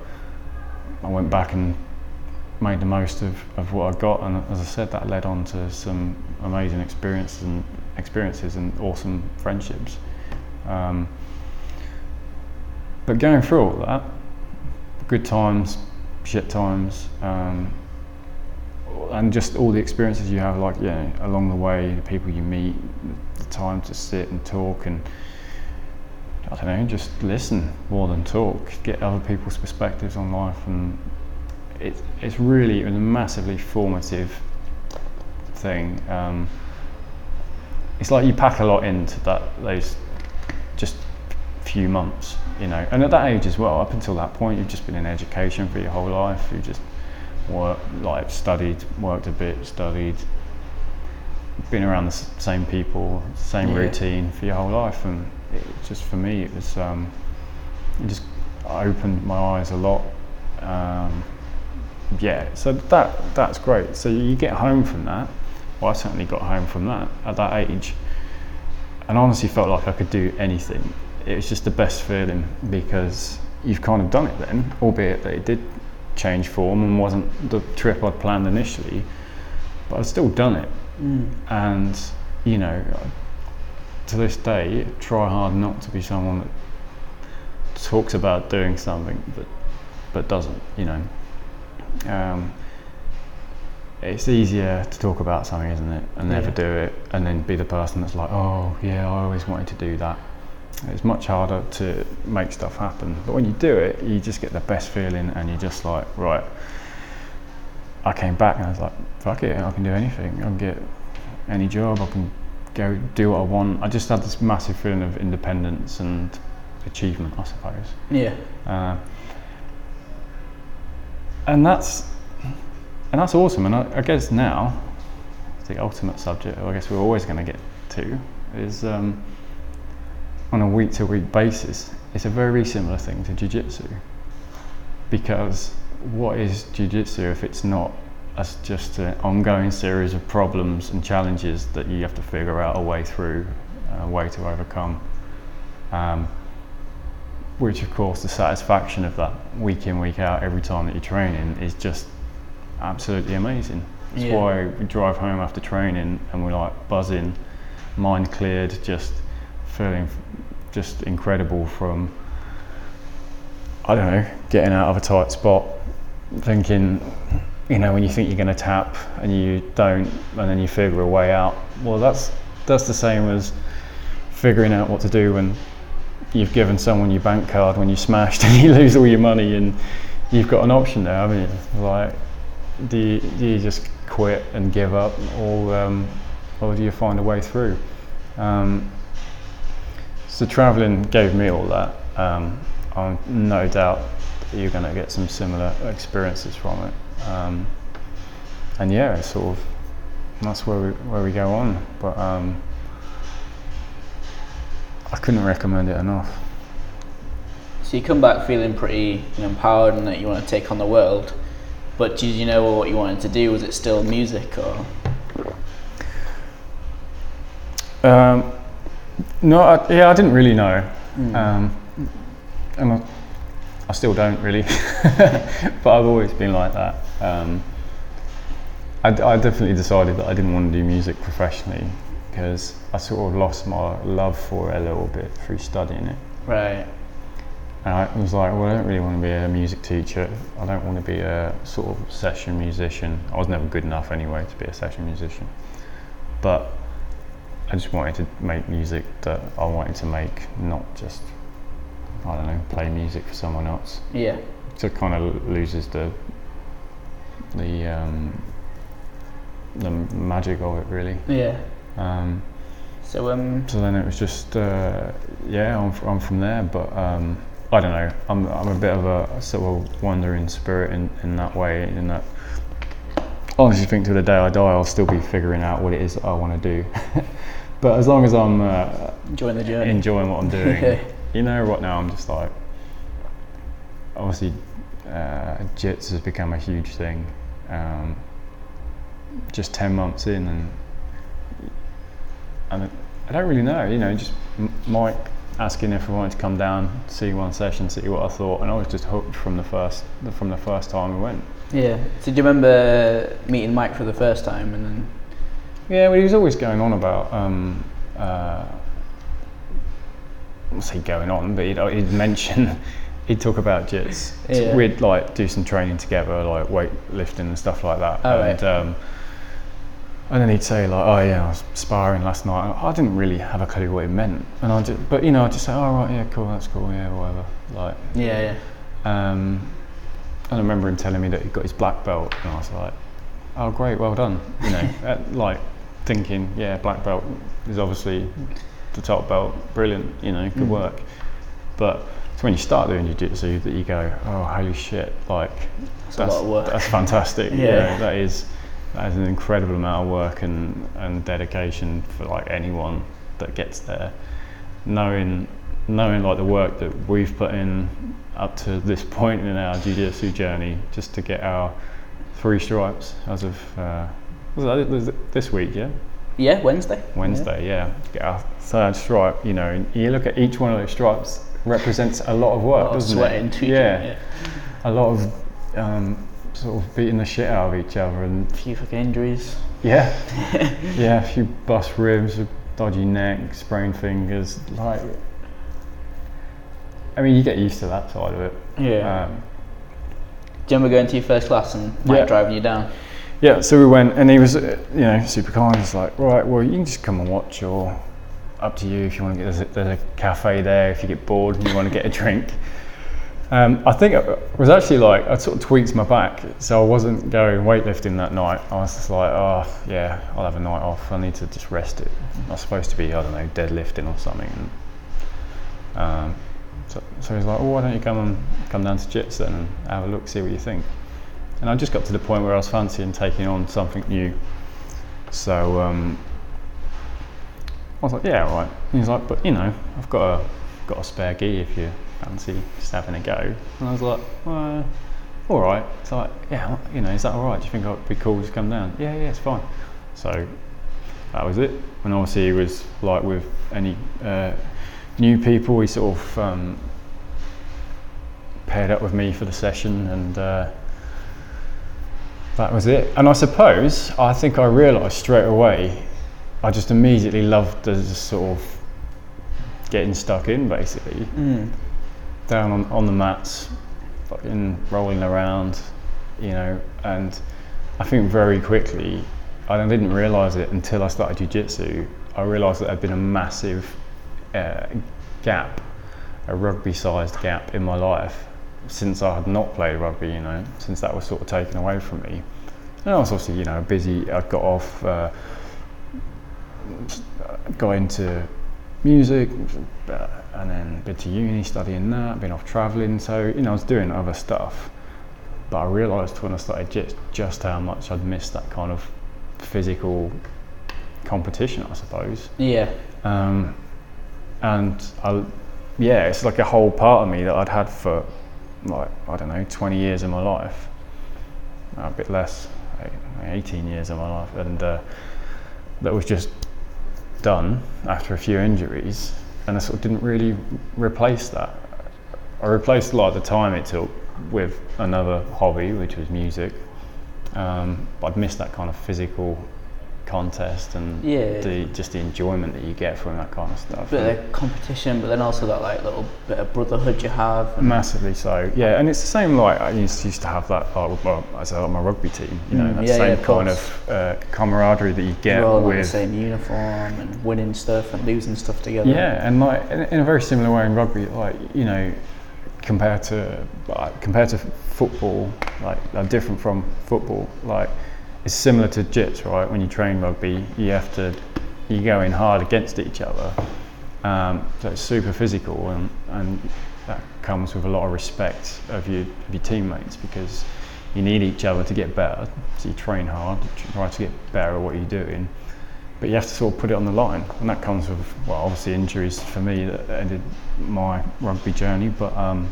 I went back and made the most of, of what I got, and as I said, that led on to some amazing experiences and experiences and awesome friendships. Um, but going through all that, good times, shit times, um, and just all the experiences you have, like yeah, along the way, the people you meet, the time to sit and talk, and I don't know, just listen more than talk, get other people's perspectives on life, and it's it's really a massively formative thing. Um, it's like you pack a lot into that those just few months, you know. And at that age as well, up until that point, you've just been in education for your whole life. You've just worked, like studied, worked a bit, studied, been around the same people, same Yeah. routine for your whole life. And it just for me, it was um, it just opened my eyes a lot. Um, yeah, so that that's great. So you get home from that. Well, I certainly got home from that at that age, and honestly felt like I could do anything. It was just the best feeling because you've kind of done it then, albeit that it did change form and wasn't the trip I'd planned initially, but I'd still done it. Mm. And you know, to this day, try hard not to be someone that talks about doing something but but doesn't. You know, um, it's easier to talk about something, isn't it, and never Yeah. do it, and then be the person that's like, oh yeah, I always wanted to do that. It's much harder to make stuff happen, but when you do it, you just get the best feeling, and you're just like, right. I came back and I was like, fuck it, I can do anything. I can get any job. I can go do what I want. I just had this massive feeling of independence and achievement, I suppose. Yeah. Uh, and that's and that's awesome. And I, I guess now the ultimate subject, I guess we're always going to get to, is um, on a week to week basis. It's a very similar thing to jiu-jitsu because what is jiu-jitsu if it's not as just an ongoing series of problems and challenges that you have to figure out a way through, a way to overcome. Um, which of course the satisfaction of that week in week out every time that you're training is just absolutely amazing That's Yeah. why we drive home after training and we're like buzzing, mind cleared, just feeling just incredible from, I don't know, getting out of a tight spot, thinking, you know, when you think you're going to tap and you don't, and then you figure a way out. Well, that's that's the same as figuring out what to do when you've given someone your bank card when you smashed and you lose all your money and you've got an option there. I mean, like, do you, do you just quit and give up, or um, or do you find a way through? Um, so traveling gave me all that. Um, I'm no doubt that you're going to get some similar experiences from it. Um, and yeah, it's sort of that's where we where we go on. But um, I couldn't recommend it enough. So you come back feeling pretty empowered and that you want to take on the world. But did you know what you wanted to do? Was it still music or? Um, no, I, yeah, I didn't really know, Mm. um, and I, I still don't really. but I've always been like that. Um, I, I definitely decided that I didn't want to do music professionally because I sort of lost my love for it a little bit through studying it. right. And I was like, well, I don't really want to be a music teacher. I don't want to be a sort of session musician. I was never good enough anyway to be a session musician. But I just wanted to make music that I wanted to make, not just, I don't know, play music for someone else. Yeah. So it kind of loses the the um, the magic of it, really. Yeah. Um, So um. so then it was just, uh, yeah, I'm, I'm from there, but um, I don't know. I'm, I'm a bit of a sort of wandering spirit in, in that way, in that I honestly think to the day I die, I'll still be figuring out what it is that I want to do. but as long as I'm uh, Enjoying the journey. enjoying what I'm doing, you know, right now I'm just like, obviously, uh, jits has become a huge thing. Um, just 10 months in, and and I don't really know, you know, just Mike asking if I wanted to come down, see one session, see what I thought, and I was just hooked from the first from the first time we went. Yeah. So do you remember meeting Mike for the first time and then? Yeah, well, he was always going on about. Um, uh, I won't say going on, but he'd, he'd mention, he'd talk about jits. Yeah. We'd like do some training together, like weightlifting and stuff like that. Oh, and, right. um, and then he'd say like, "Oh yeah, I was sparring last night." I didn't really have a clue what it meant, and I just, but you know, I just say, "Oh right, yeah, cool, that's cool, yeah, whatever." Like, Yeah. Yeah. um, and I remember him telling me that he got his black belt, and I was like, "Oh, great, well done." You know, uh, like thinking, "Yeah, black belt is obviously the top belt, brilliant." You know, good Mm. work. But it's when you start doing jiu-jitsu that you go, "Oh, holy shit!" Like It's a lot of work. That's fantastic. you Yeah. that is that is an incredible amount of work and, and dedication for like anyone that gets there. Knowing knowing like the work that we've put in up to this point in our jiu-jitsu journey just to get our three stripes as of uh, was that was it this week, yeah? Yeah. Wednesday. Wednesday, yeah. Get our third stripe, you know, and you look at each one of those stripes represents a lot of work, lot doesn't sweat it? yeah, it. a lot of um, sort of beating the shit out of each other and A few fucking injuries. yeah, yeah, a few bust ribs, a dodgy neck, sprained fingers. Like, I mean, you get used to that side of it. Yeah. Um, Do you remember going to your first class and Mike Yeah. driving you down? Yeah, so we went, and he was, uh, you know, super kind. He's like, right, well, you can just come and watch, or up to you if you want to get. There's a, there's a cafe there if you get bored and you want to get a drink. Um, I think it was actually like I sort of tweaked my back, so I wasn't going weightlifting that night. I was just like, oh yeah, I'll have a night off. I need to just rest it. I was supposed to be, I don't know, deadlifting or something. And, um, so, so he's like, oh, why don't you come and come down to Jits then and have a look, see what you think. And I just got to the point where I was fancying taking on something new. So um, I was like, yeah, all right. And he's like, but you know, I've got a got a spare gi if you fancy just having a go. And I was like, well, all right. It's like, yeah, you know, is that all right? Do you think it'd be cool to come down? Yeah, yeah, it's fine. So that was it. And obviously, he was like with any uh, new people, he sort of um, paired up with me for the session and. Uh, that was it. And I suppose I think I realised straight away. I just immediately loved the sort of getting stuck in, basically Mm. down on, on the mats, fucking rolling around, you know. And I think very quickly, I didn't realise it until I started jiu-jitsu. I realised that there'd been a massive uh, gap, a rugby-sized gap in my life since I had not played rugby. You know, since that was sort of taken away from me. And I was obviously, you know, busy. I got off, uh, got into music, and then been to uni studying that, been off travelling. So, you know, I was doing other stuff. But I realised when I started just, just how much I'd missed that kind of physical competition, I suppose. Yeah. Um, and I, yeah, it's like a whole part of me that I'd had for like I don't know, 20 years of my life, a bit less, 18 years of my life, and uh, that was just done after a few injuries, and I sort of didn't really replace that. I replaced a lot of the time it took with another hobby, which was music. Um, but I'd missed that kind of physical contest and Yeah. the just the enjoyment that you get from that kind of stuff. Bit of competition, but then also that like little bit of brotherhood you have. Massively so, yeah. And it's the same like I used, used to have that like, with my, as a, my rugby team, you know, Mm, that yeah, same yeah, kind of uh, camaraderie that you get all in the same uniform and winning stuff and losing stuff together. Yeah, and like in, in a very similar way in rugby, like you know, compared to like, compared to football, like uh, different from football, like it's similar to jits, right? When you train rugby, you have to you go in hard against each other, um, so it's super physical, and and that comes with a lot of respect of your of your teammates because you need each other to get better. So you train hard, try to get better at what you're doing but you have to sort of put it on the line, and that comes with well, obviously injuries for me that ended my rugby journey. But um,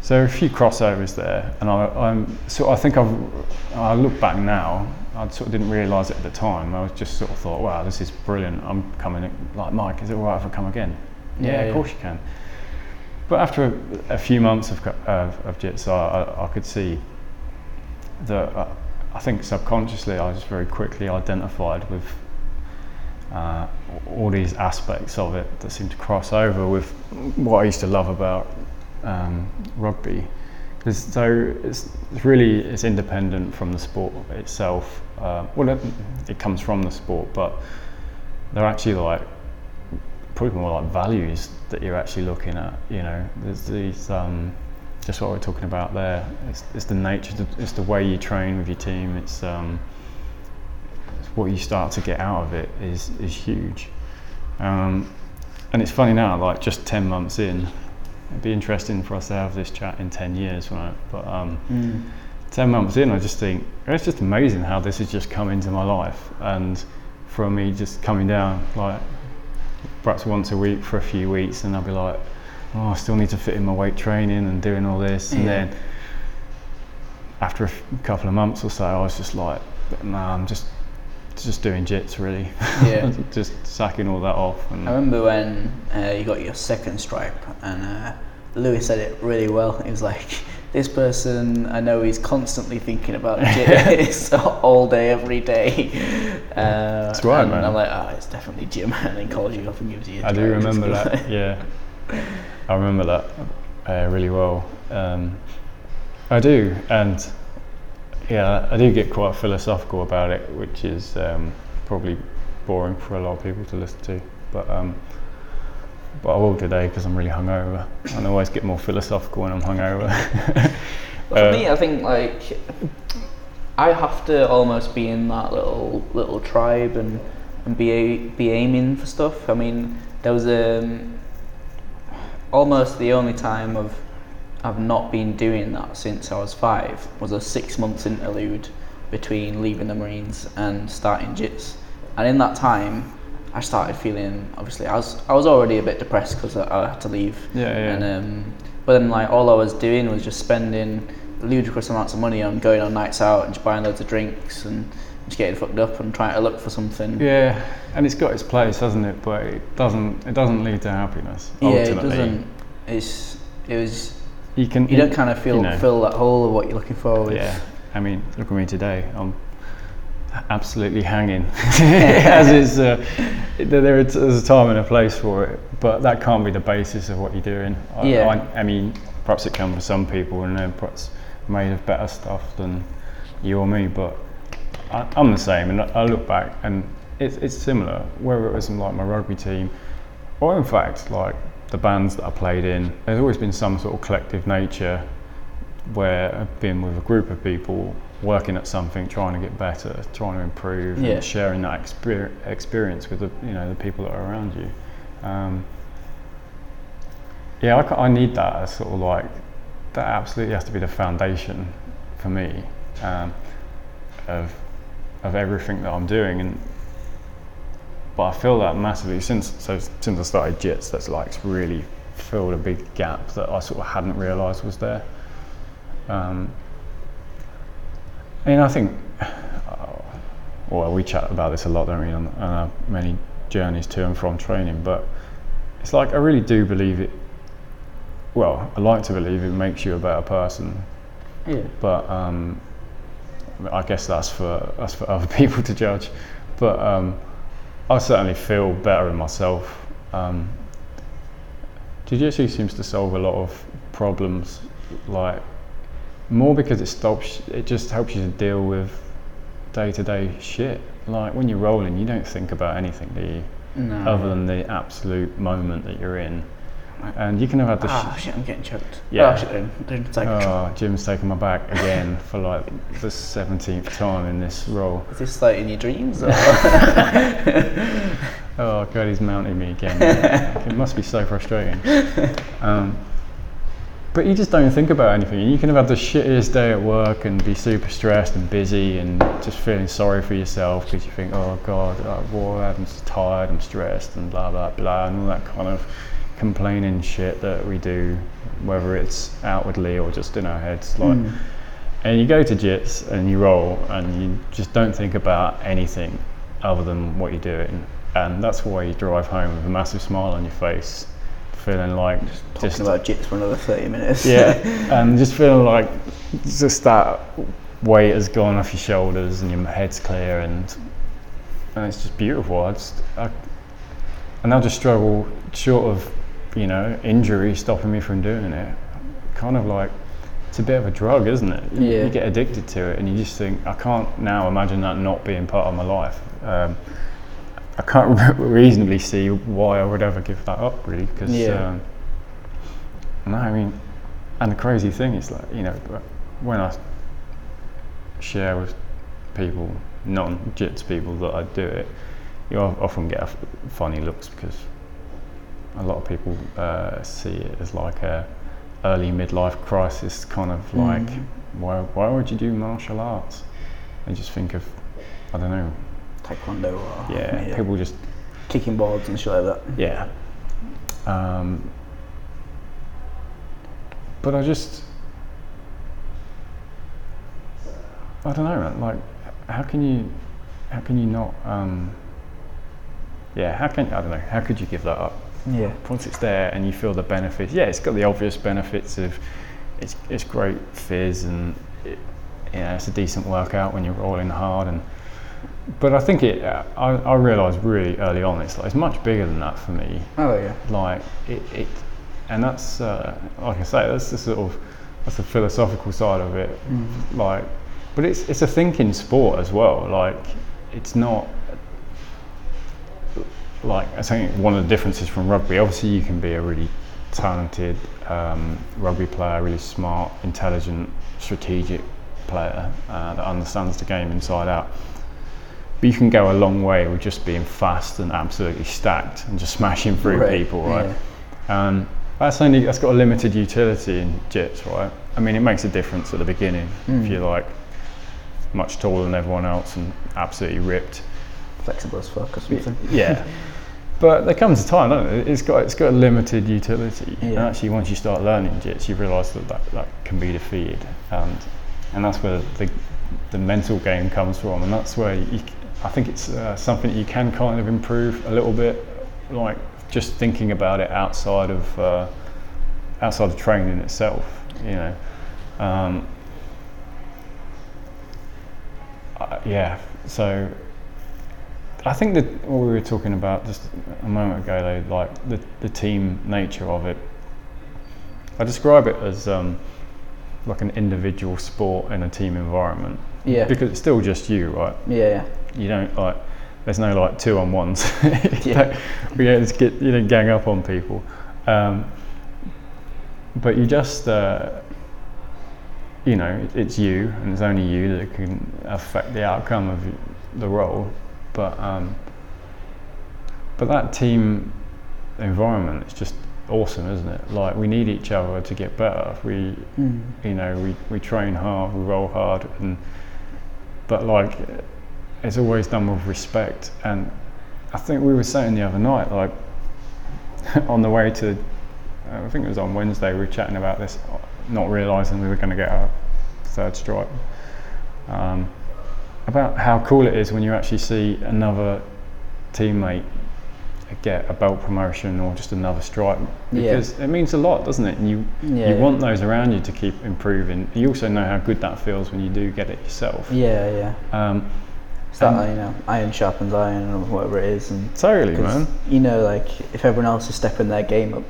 so there are a few crossovers there, and I, I'm so I think I've I look back now. I sort of didn't realise it at the time. I was just sort of thought, wow, this is brilliant. I'm coming like Mike. Is it all right if I come again? Yeah, Yeah, yeah. of course you can. But after a, a few months of, of, of jits, I, I, I could see that uh, I think subconsciously I just very quickly identified with uh, all these aspects of it that seem to cross over with what I used to love about um, rugby. so it's, it's really it's independent from the sport itself. Uh, well, it, it comes from the sport, but they're actually like probably more like values that you're actually looking at. You know, there's these um, just what we're talking about there. It's, it's the nature, it's the way you train with your team. It's um, what you start to get out of it is is huge. Um, and it's funny now, like just ten months in, it'd be interesting for us to have this chat in ten years, right? But um, Mm. ten months in, I just think it's just amazing how this has just come into my life, and from me just coming down like perhaps once a week for a few weeks, and I'll be like, oh, I still need to fit in my weight training and doing all this, and then after a f- couple of months or so, I was just like, nah, I'm just just doing jits really, Yeah. just sacking all that off, and I remember when uh, you got your second stripe, and uh, Lewis said it really well. He was like, "This person, I know he's constantly thinking about jits all day, every day." Uh, That's right, and man. I'm like, "Oh, it's definitely Jim," and then calls you up and gives you. a I do remember that. Yeah, I remember that uh, really well. Um, I do, and yeah, I do get quite philosophical about it, which is um, probably boring for a lot of people to listen to. But um, but I will today because I'm really hungover. and I always get more philosophical when I'm hungover. But for Uh, me, I think like I have to almost be in that little little tribe and and be a, be aiming for stuff. I mean, there was um, almost the only time of I've not been doing that since I was five was a six months interlude between leaving the Marines and starting JITS. And in that time, I started feeling obviously I was I was already a bit depressed because I, I had to leave. Yeah, yeah. And um, but then like all I was doing was just spending ludicrous amounts of money on going on nights out and just buying loads of drinks and just getting fucked up and trying to look for something. yeah, and it's got its place, hasn't it? But it doesn't. It doesn't lead to happiness. Yeah, it doesn't. It's it was You can. you don't kind of feel you know. fill that hole of what you're looking for with Yeah. I mean, look at me today. I'm absolutely hanging. As is, uh, there is a time and a place for it, but that can't be the basis of what you're doing. I, Yeah. I, I mean, perhaps it can for some people, and they're perhaps made of better stuff than you or me. But I, I'm the same, and I, I look back, and it's, it's similar. Whether it was in like my rugby team, or in fact, like the bands that I played in, there's always been some sort of collective nature where I've been with a group of people working at something, trying to get better, trying to improve, Yeah. and sharing that exper- experience with the you know the people that are around you. Um, yeah, I, I need that as sort of like that. Absolutely has to be the foundation for me um, of of everything that I'm doing, and but I feel that massively since so since I started JITS. That's like really filled a big gap that I sort of hadn't realised was there. Um, and I think, uh, well, we chat about this a lot, don't we, on, on our many journeys to and from training. But it's like I really do believe it. Well, I like to believe it makes you a better person, Yeah. but um, I guess that's for that's for other people to judge. But um, I certainly feel better in myself. Um, Jiu-Jitsu seems to solve a lot of problems, like more because it stops. It just helps you to deal with day-to-day shit. Like when you're rolling, you don't think about anything, do you? No. Other than the absolute moment that you're in, and you can have had the. Ah, sh- shit, I'm getting choked. Yeah. Oh, shit, don't, don't take Oh, Jim's taking my back again for like the 17th time in this roll. Is this like in your dreams? Or? Oh god, he's mounting me again. it must be so frustrating. Um, but you just don't think about anything. You can have had the shittiest day at work and be super stressed and busy and just feeling sorry for yourself because you think, oh god, uh, boy, I'm tired, I'm stressed, and blah blah blah, and all that kind of complaining shit that we do, whether it's outwardly or just in our heads. Like, Mm. and you go to jits and you roll and you just don't think about anything other than what you're doing. And that's why you drive home with a massive smile on your face, feeling like just, Talking just about jits for another 30 minutes. yeah, and just feeling like just that weight has gone off your shoulders and your head's clear and and it's just beautiful. I just I, and I'll just struggle short of you know injury stopping me from doing it. Kind of like it's a bit of a drug, isn't it? You, Yeah. you get addicted to it, and you just think I can't now imagine that not being part of my life. Um, I can't reasonably see why I would ever give that up, really, because. Yeah. Um, no, I mean, and the crazy thing is like you know when I share with people, non-jits people that I do it, you often get f- funny looks because a lot of people uh, see it as like a early midlife crisis kind of like Mm. why why would you do martial arts? They just think of I don't know. Taekwondo or Yeah, people just kicking boards and shit like that. Yeah. Um, but I just, I don't know, man. Like, how can you, how can you not? Um, yeah, how can I don't know? How could you give that up? Yeah. Once it's there and you feel the benefits, yeah, it's got the obvious benefits of, it's it's great fizz and, it, you know, it's a decent workout when you're rolling hard and. But I think it. Uh, I, I realised really early on it's like it's much bigger than that for me Oh yeah. like it, it and that's uh, like I say that's the sort of that's the philosophical side of it like but it's it's a thinking sport as well like it's not like I think one of the differences from rugby obviously you can be a really talented um, rugby player really smart intelligent strategic player uh, that understands the game inside out but you can go a long way with just being fast and absolutely stacked and just smashing through Right, people, right? yeah. Um, that's only that's got a limited utility in jits, right? I mean, it makes a difference at the beginning Mm. if you're like much taller than everyone else and absolutely ripped. Flexible as fuck or something. Yeah. But there comes a time, doesn't it? It's got it's got a limited utility. And actually, once you start learning jits, you realise that, that that can be defeated, and and that's where the the mental game comes from, and that's where you, I think it's uh, something you can kind of improve a little bit, like just thinking about it outside of uh, outside of training itself, you know. Um, uh, yeah. So I think that what we were talking about just a moment ago, though, like the the team nature of it. I describe it as um, like an individual sport in a team environment Yeah. because it's still just you, right? yeah. You don't like. There's no like two on ones. you Yeah. don't, we don't get you don't gang up on people. Um, but you just uh, you know it's you and it's only you that can affect the outcome of the roll. But um, but that team environment is just awesome, isn't it? Like we need each other to get better. We Mm. you know we, we train hard we roll hard and but like it's always done with respect and I think we were saying the other night like on the way to uh, I think it was on Wednesday we were chatting about this not realizing we were going to get our third stripe um, about how cool it is when you actually see another teammate get a belt promotion or just another stripe Yeah. because it means a lot doesn't it and you Yeah. you want those around you to keep improving. You also know how good that feels when you do get it yourself. Yeah, yeah. Um, It's that, you know, iron sharpens iron or whatever it is. And totally, man. you know, like if everyone else is stepping their game up,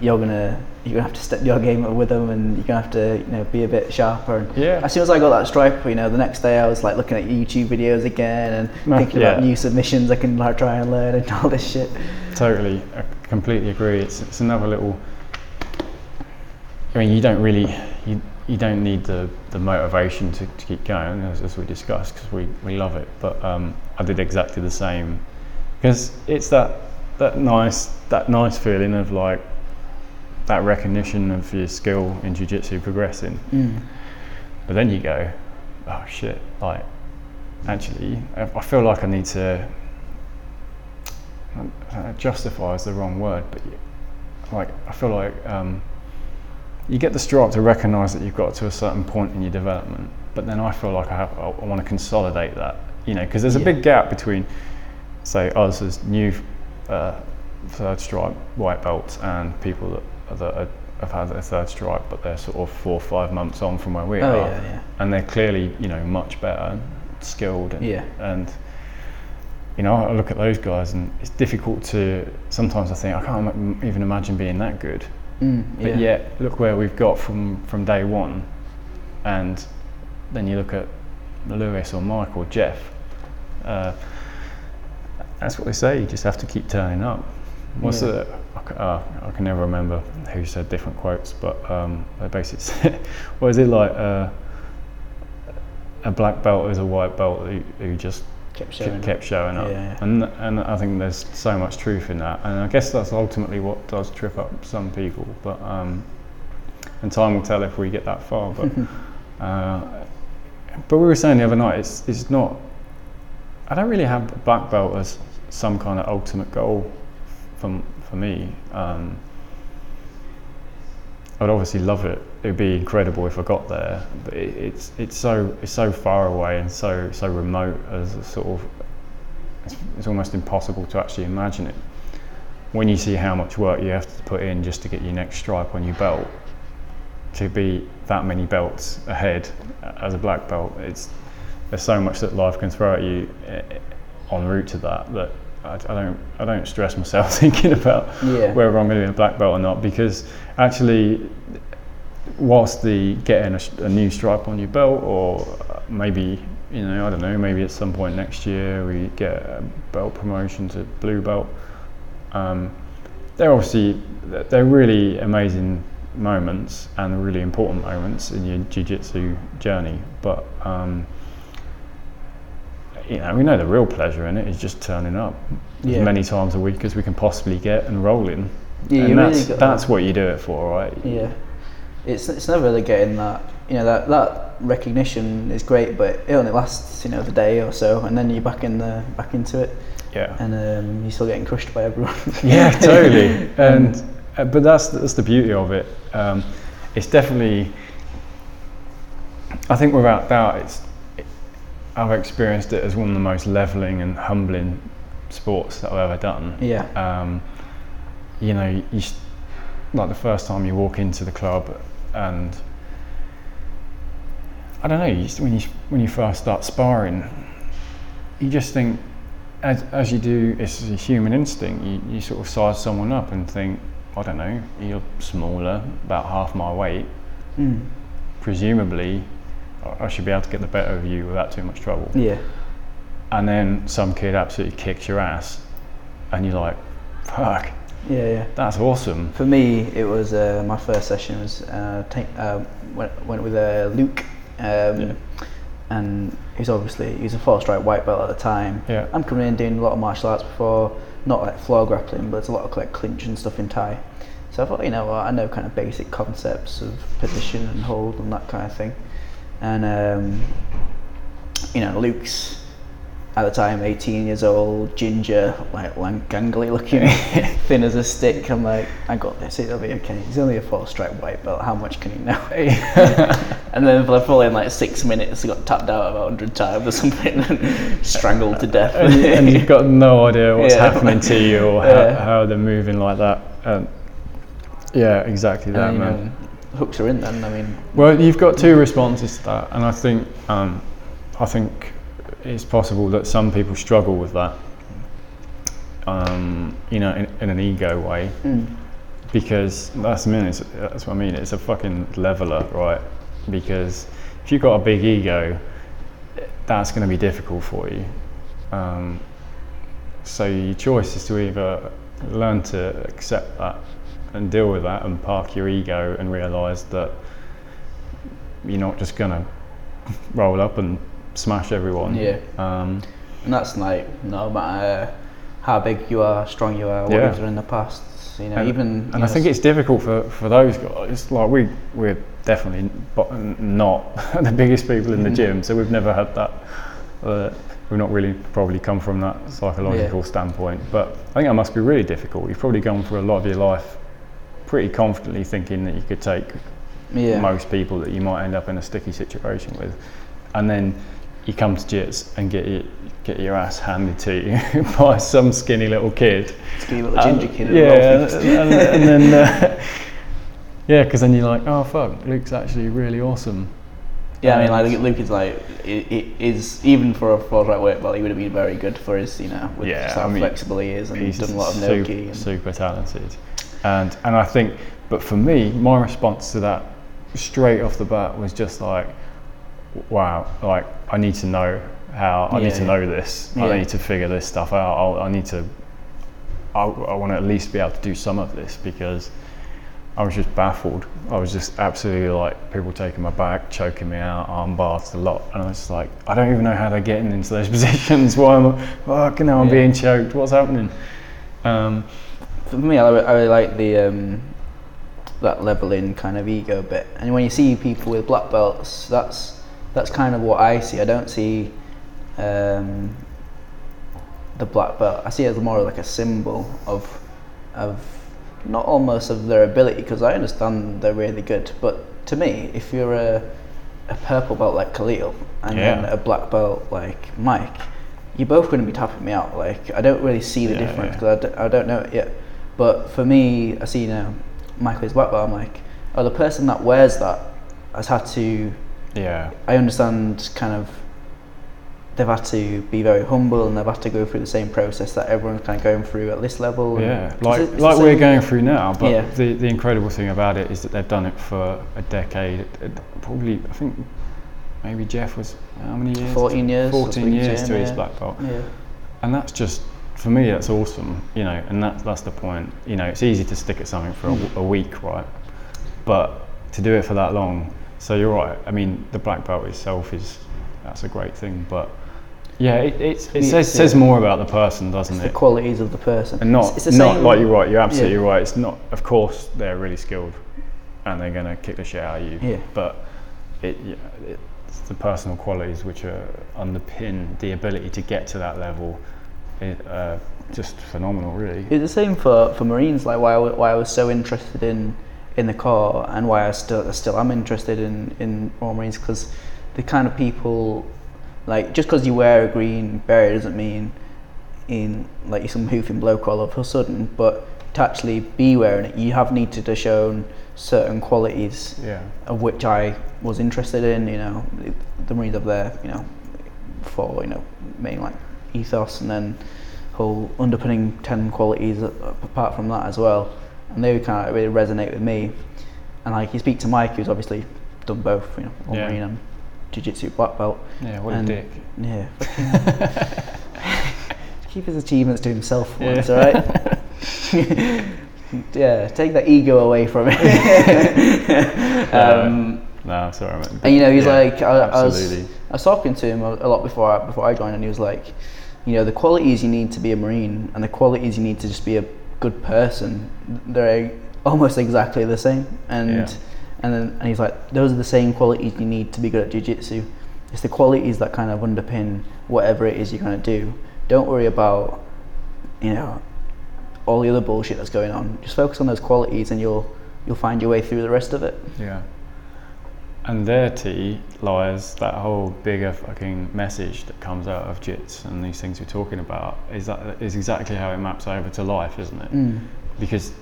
you're gonna you're gonna have to step your game up with them, and you're gonna have to you know be a bit sharper. And Yeah. as soon as I got that stripe, you know, the next day I was like looking at YouTube videos again and No, thinking yeah. about new submissions I can like try and learn and all this shit. Totally, I completely agree. It's it's another little. I mean, you don't really you you don't need the, the motivation to, to keep going as, as we discussed because we, we love it. But um, I did exactly the same because it's that that nice that nice feeling of like that recognition of your skill in jiu-jitsu progressing. Mm. But then you go, oh shit, like, actually, I feel like I need to, uh, justify is the wrong word, but like, I feel like um, you get the stripe to recognise that you've got to a certain point in your development, but then I feel like I, have, I, want to consolidate that, you know, because there's a Yeah. big gap between, say, us as new uh, third stripe white belts and people that, that are, have had their third stripe, but they're sort of four or five months on from where we Oh are yeah, yeah. and they're clearly you know much better skilled and, Yeah. and you know I look at those guys and it's difficult to sometimes I think I can't even imagine being that good Mm, but yet look where we've got from from day one and then you look at Lewis or Mike or Jeff uh, that's what they say you just have to keep turning up what's Yeah. the I, uh, I can never remember who said different quotes but um, they basically said what is it like uh, a black belt is a white belt who, who just kept showing. kept showing up. Yeah. And and I think there's so much truth in that. And I guess that's ultimately what does trip up some people. But um, and time will tell if we get that far. But uh, but we were saying the other night, it's it's not. I don't really have a black belt as some kind of ultimate goal for for me. Um, I'd obviously love it. It'd be incredible if I got there, but it, it's it's so it's so far away and so so remote as a sort of. It's, it's almost impossible to actually imagine it. When you see how much work you have to put in just to get your next stripe on your belt, to be that many belts ahead as a black belt, it's there's so much that life can throw at you eh, en route to that that I, I don't I don't stress myself thinking about Yeah. whether I'm going to be a black belt or not because actually whilst the getting a, a new stripe on your belt or maybe you know I don't know maybe at some point next year we get a belt promotion to blue belt um, they're obviously they're really amazing moments and really important moments in your jiu-jitsu journey but um, you know we know the real pleasure in it is just turning up Yeah. as many times a week as we can possibly get and rolling. Yeah, and you really that's that's what you do it for right? Yeah, it's it's never really getting that. You know that that recognition is great, but it only lasts you know the day or so, and then you're back in the back into it, yeah. And um, you're still getting crushed by everyone. yeah totally. And uh, but that's that's the beauty of it. Um, it's definitely I think without doubt it's I've experienced it as one of the most leveling and humbling sports that I've ever done yeah, um, you know, you, like the first time you walk into the club and I don't know. You, when you when you first start sparring, you just think, as as you do, it's a human instinct. You you sort of size someone up and think, I don't know, you're smaller, about half my weight. Mm. Presumably, I- should be able to get the better of you without too much trouble. Yeah. And then some kid absolutely kicks your ass, and you're like, fuck, Yeah, yeah. that's awesome. For me, it was uh, my first session was uh, take, uh, went, went with uh, Luke, um, Yeah. and he's obviously he's a four stripe white belt at the time. Yeah. I'm coming in doing a lot of martial arts before, not like floor grappling, but it's a lot of like clinch and stuff in Thai. So I thought, you know, what, I know kind of basic concepts of position and hold and that kind of thing. And um, you know, Luke's at the time 18 years old, ginger, like gangly looking, thin as a stick. I'm like, I got this. It'll be okay. He's only a four stripe white belt. How much can he know? and then for probably following like six minutes, he got tapped out about 100 times or something, and strangled to death. and, and you've got no idea what's Yeah. happening to you or Yeah. how, how they're moving like that. Um, yeah, exactly that, And, man. know, hooks are in then. I mean, Well, you've got two responses to that, and I think um, I think it's possible that some people struggle with that. Um, you know, in, in an ego way, mm, because that's I mean, it's, that's what I mean. It's a fucking leveler, right? Because if you've got a big ego, that's going to be difficult for you. Um, so your choice is to either learn to accept that and deal with that, and park your ego and realise that you're not just going to roll up and smash everyone. yeah. Um, And that's like no matter how big you are, strong you are, whatever Yeah. in the past. You know, and, even. and I know, think it's difficult for, for those guys. It's like we we're definitely not the biggest people in the Mhm. gym, so we've never had that. Uh, we've not really probably come from that psychological standpoint. But I think that must be really difficult. You've probably gone through a lot of your life pretty confidently thinking that you could take yeah. most people that you might end up in a sticky situation with, and then you come to jits and get your, get your ass handed to you by some skinny little kid. Skinny little ginger kid. at Yeah, and, and, and then uh, yeah, because then you're like, oh fuck, Luke's actually really awesome. Yeah, I mean, And- like Luke is like, it, it is even for a four stripe white belt, he would have been very good for his, you know, with Yeah, how I mean, flexible he is, and he's done a lot of super, no-gi. And, super talented, and and I think, but for me, my response to that straight off the bat was just like, wow, like I need to know how, I need to know this, Yeah. I need to figure this stuff out. I'll, I need to, I, I want to at least be able to do some of this because I was just baffled. I was just absolutely like people taking my back, choking me out, arm bars a lot, and I was just like, I don't even know how they're getting into those positions. Why am I? Fucking hell, I'm Yeah. being choked. What's happening? Um, for me, I, I really like the um, that leveling kind of ego bit. And when you see people with black belts, that's that's kind of what I see. I don't see um, the black belt. I see it as more like a symbol of of not almost of their ability because I understand they're really good. But to me, if you're a a purple belt like Khalil and then a black belt like Mike, you're both going to be tapping me out. Like I don't really see the Yeah, difference yeah. because I, d- I don't know it yet. But for me, I see you know Michael is black belt. I'm like, oh, the person that wears that has had to. yeah, I understand kind of. They've had to be very humble and they've had to go through the same process that everyone's kind of going through at this level. yeah. Like the like we're going through now. But Yeah. the the incredible thing about it is that they've done it for a decade. Probably, I think maybe Jeff was how many years? 14 years, 14 years to his yeah. black belt. Yeah. and that's just for me that's awesome you know and that's that's the point you know it's easy to stick at something for a week right but to do it for that long so you're right i mean the black belt itself is that's a great thing but yeah it, it's, it Yeah, says, says more about the person doesn't It's the qualities of the person. and not It's- it's not like you're right you're absolutely Yeah. right it's not of course they're really skilled and they're going to kick the shit out of you Yeah. but it, yeah, it's the personal qualities which are underpin the ability to get to that level it, uh, just phenomenal really It's the same for, for Marines, like why I, why I was so interested in in the Corps and why I still still am interested in in Royal Marines because the kind of people, like just because you wear a green beret doesn't mean in like you're some hoofing bloke all of a sudden, but to actually be wearing it, you have needed to show certain qualities Yeah. of which I was interested in. You know, the Marines up there, you know, for you know, main like ethos and then whole underpinning ten qualities apart from that as well, and they kind of really resonate with me. And like you speak to Mike, who's obviously done both, you know, all Yeah. Marine and Jiu-Jitsu black belt. Yeah, what And- a dick. Yeah. Keep his achievements to himself Yeah. once, alright? yeah, take that ego away from it. um, No, sorry, and you know, he's Yeah, like, I, I was. I was talking to him a, a lot before I, before I joined, and he was like, you know, the qualities you need to be a marine and the qualities you need to just be a good person, they're almost exactly the same. And Yeah. and then and he's like, those are the same qualities you need to be good at jiu-jitsu. It's the qualities that kind of underpin whatever it is you're going to do. Don't worry about, you know, all the other bullshit that's going on. Just focus on those qualities, and you'll you'll find your way through the rest of it. Yeah. And there, tea lies that whole bigger fucking message that comes out of JITs and these things we're talking about is that is exactly how it maps over to life, isn't it? Mm. Because,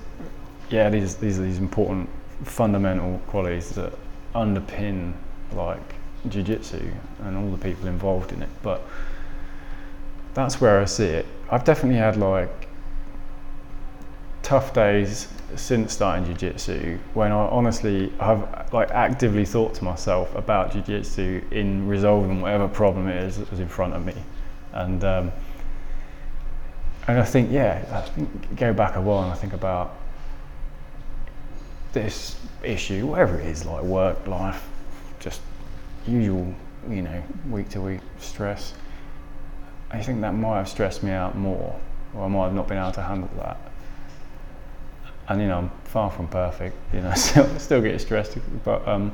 yeah, these these are these important fundamental qualities that underpin like jiu-jitsu and all the people involved in it. But that's where I see it. I've definitely had like tough days since starting jiu-jitsu when I honestly have like actively thought to myself about jiu-jitsu in resolving whatever problem it is that was in front of me. And um, and I think yeah I think go back a while and I think about this issue whatever it is like work life just usual you know week to week stress. I think that might have stressed me out more or I might have not been able to handle that and you know I'm far from perfect. You know, still still get stressed, but um,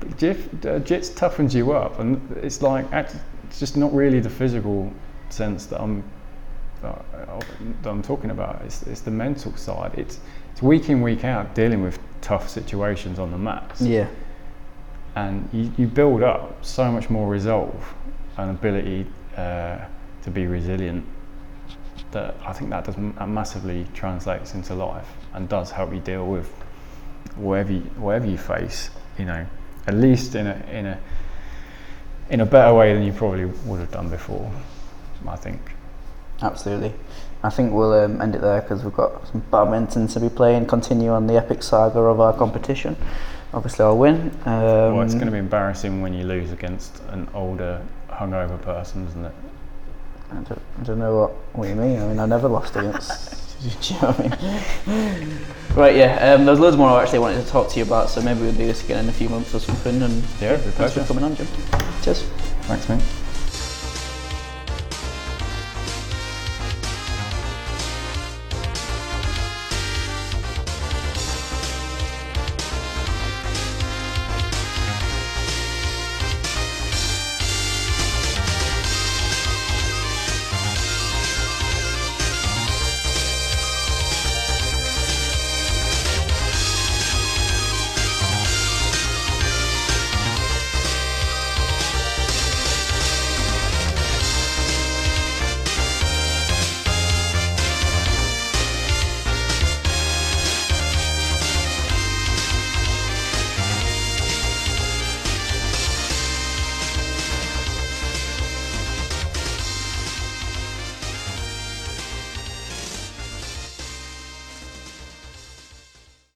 but JIT, uh, JITS toughens you up, and it's like it's just not really the physical sense that I'm that that I'm talking about. It's it's the mental side. It's it's week in week out dealing with tough situations on the mats, Yeah. and you, you build up so much more resolve and ability uh, to be resilient that I think that does that massively translates into life and does help you deal with whatever you, whatever you face. You know, at least in a in a in a better way than you probably would have done before. I think. Absolutely. I think we'll um, end it there because we've got some badminton to be playing. Continue on the epic saga of our competition. Obviously, I'll win. Um, well, it's going to be embarrassing when you lose against an older, hungover person, isn't it? I don't, I don't know what, what you mean. I mean, I never lost against. do you know what I mean? Right, yeah. Um, there's loads more I actually wanted to talk to you about, so maybe we'll do this again in a few months or something. And Yeah, it'd be a thanks for pleasure. coming on, Jim. Cheers. Thanks, mate.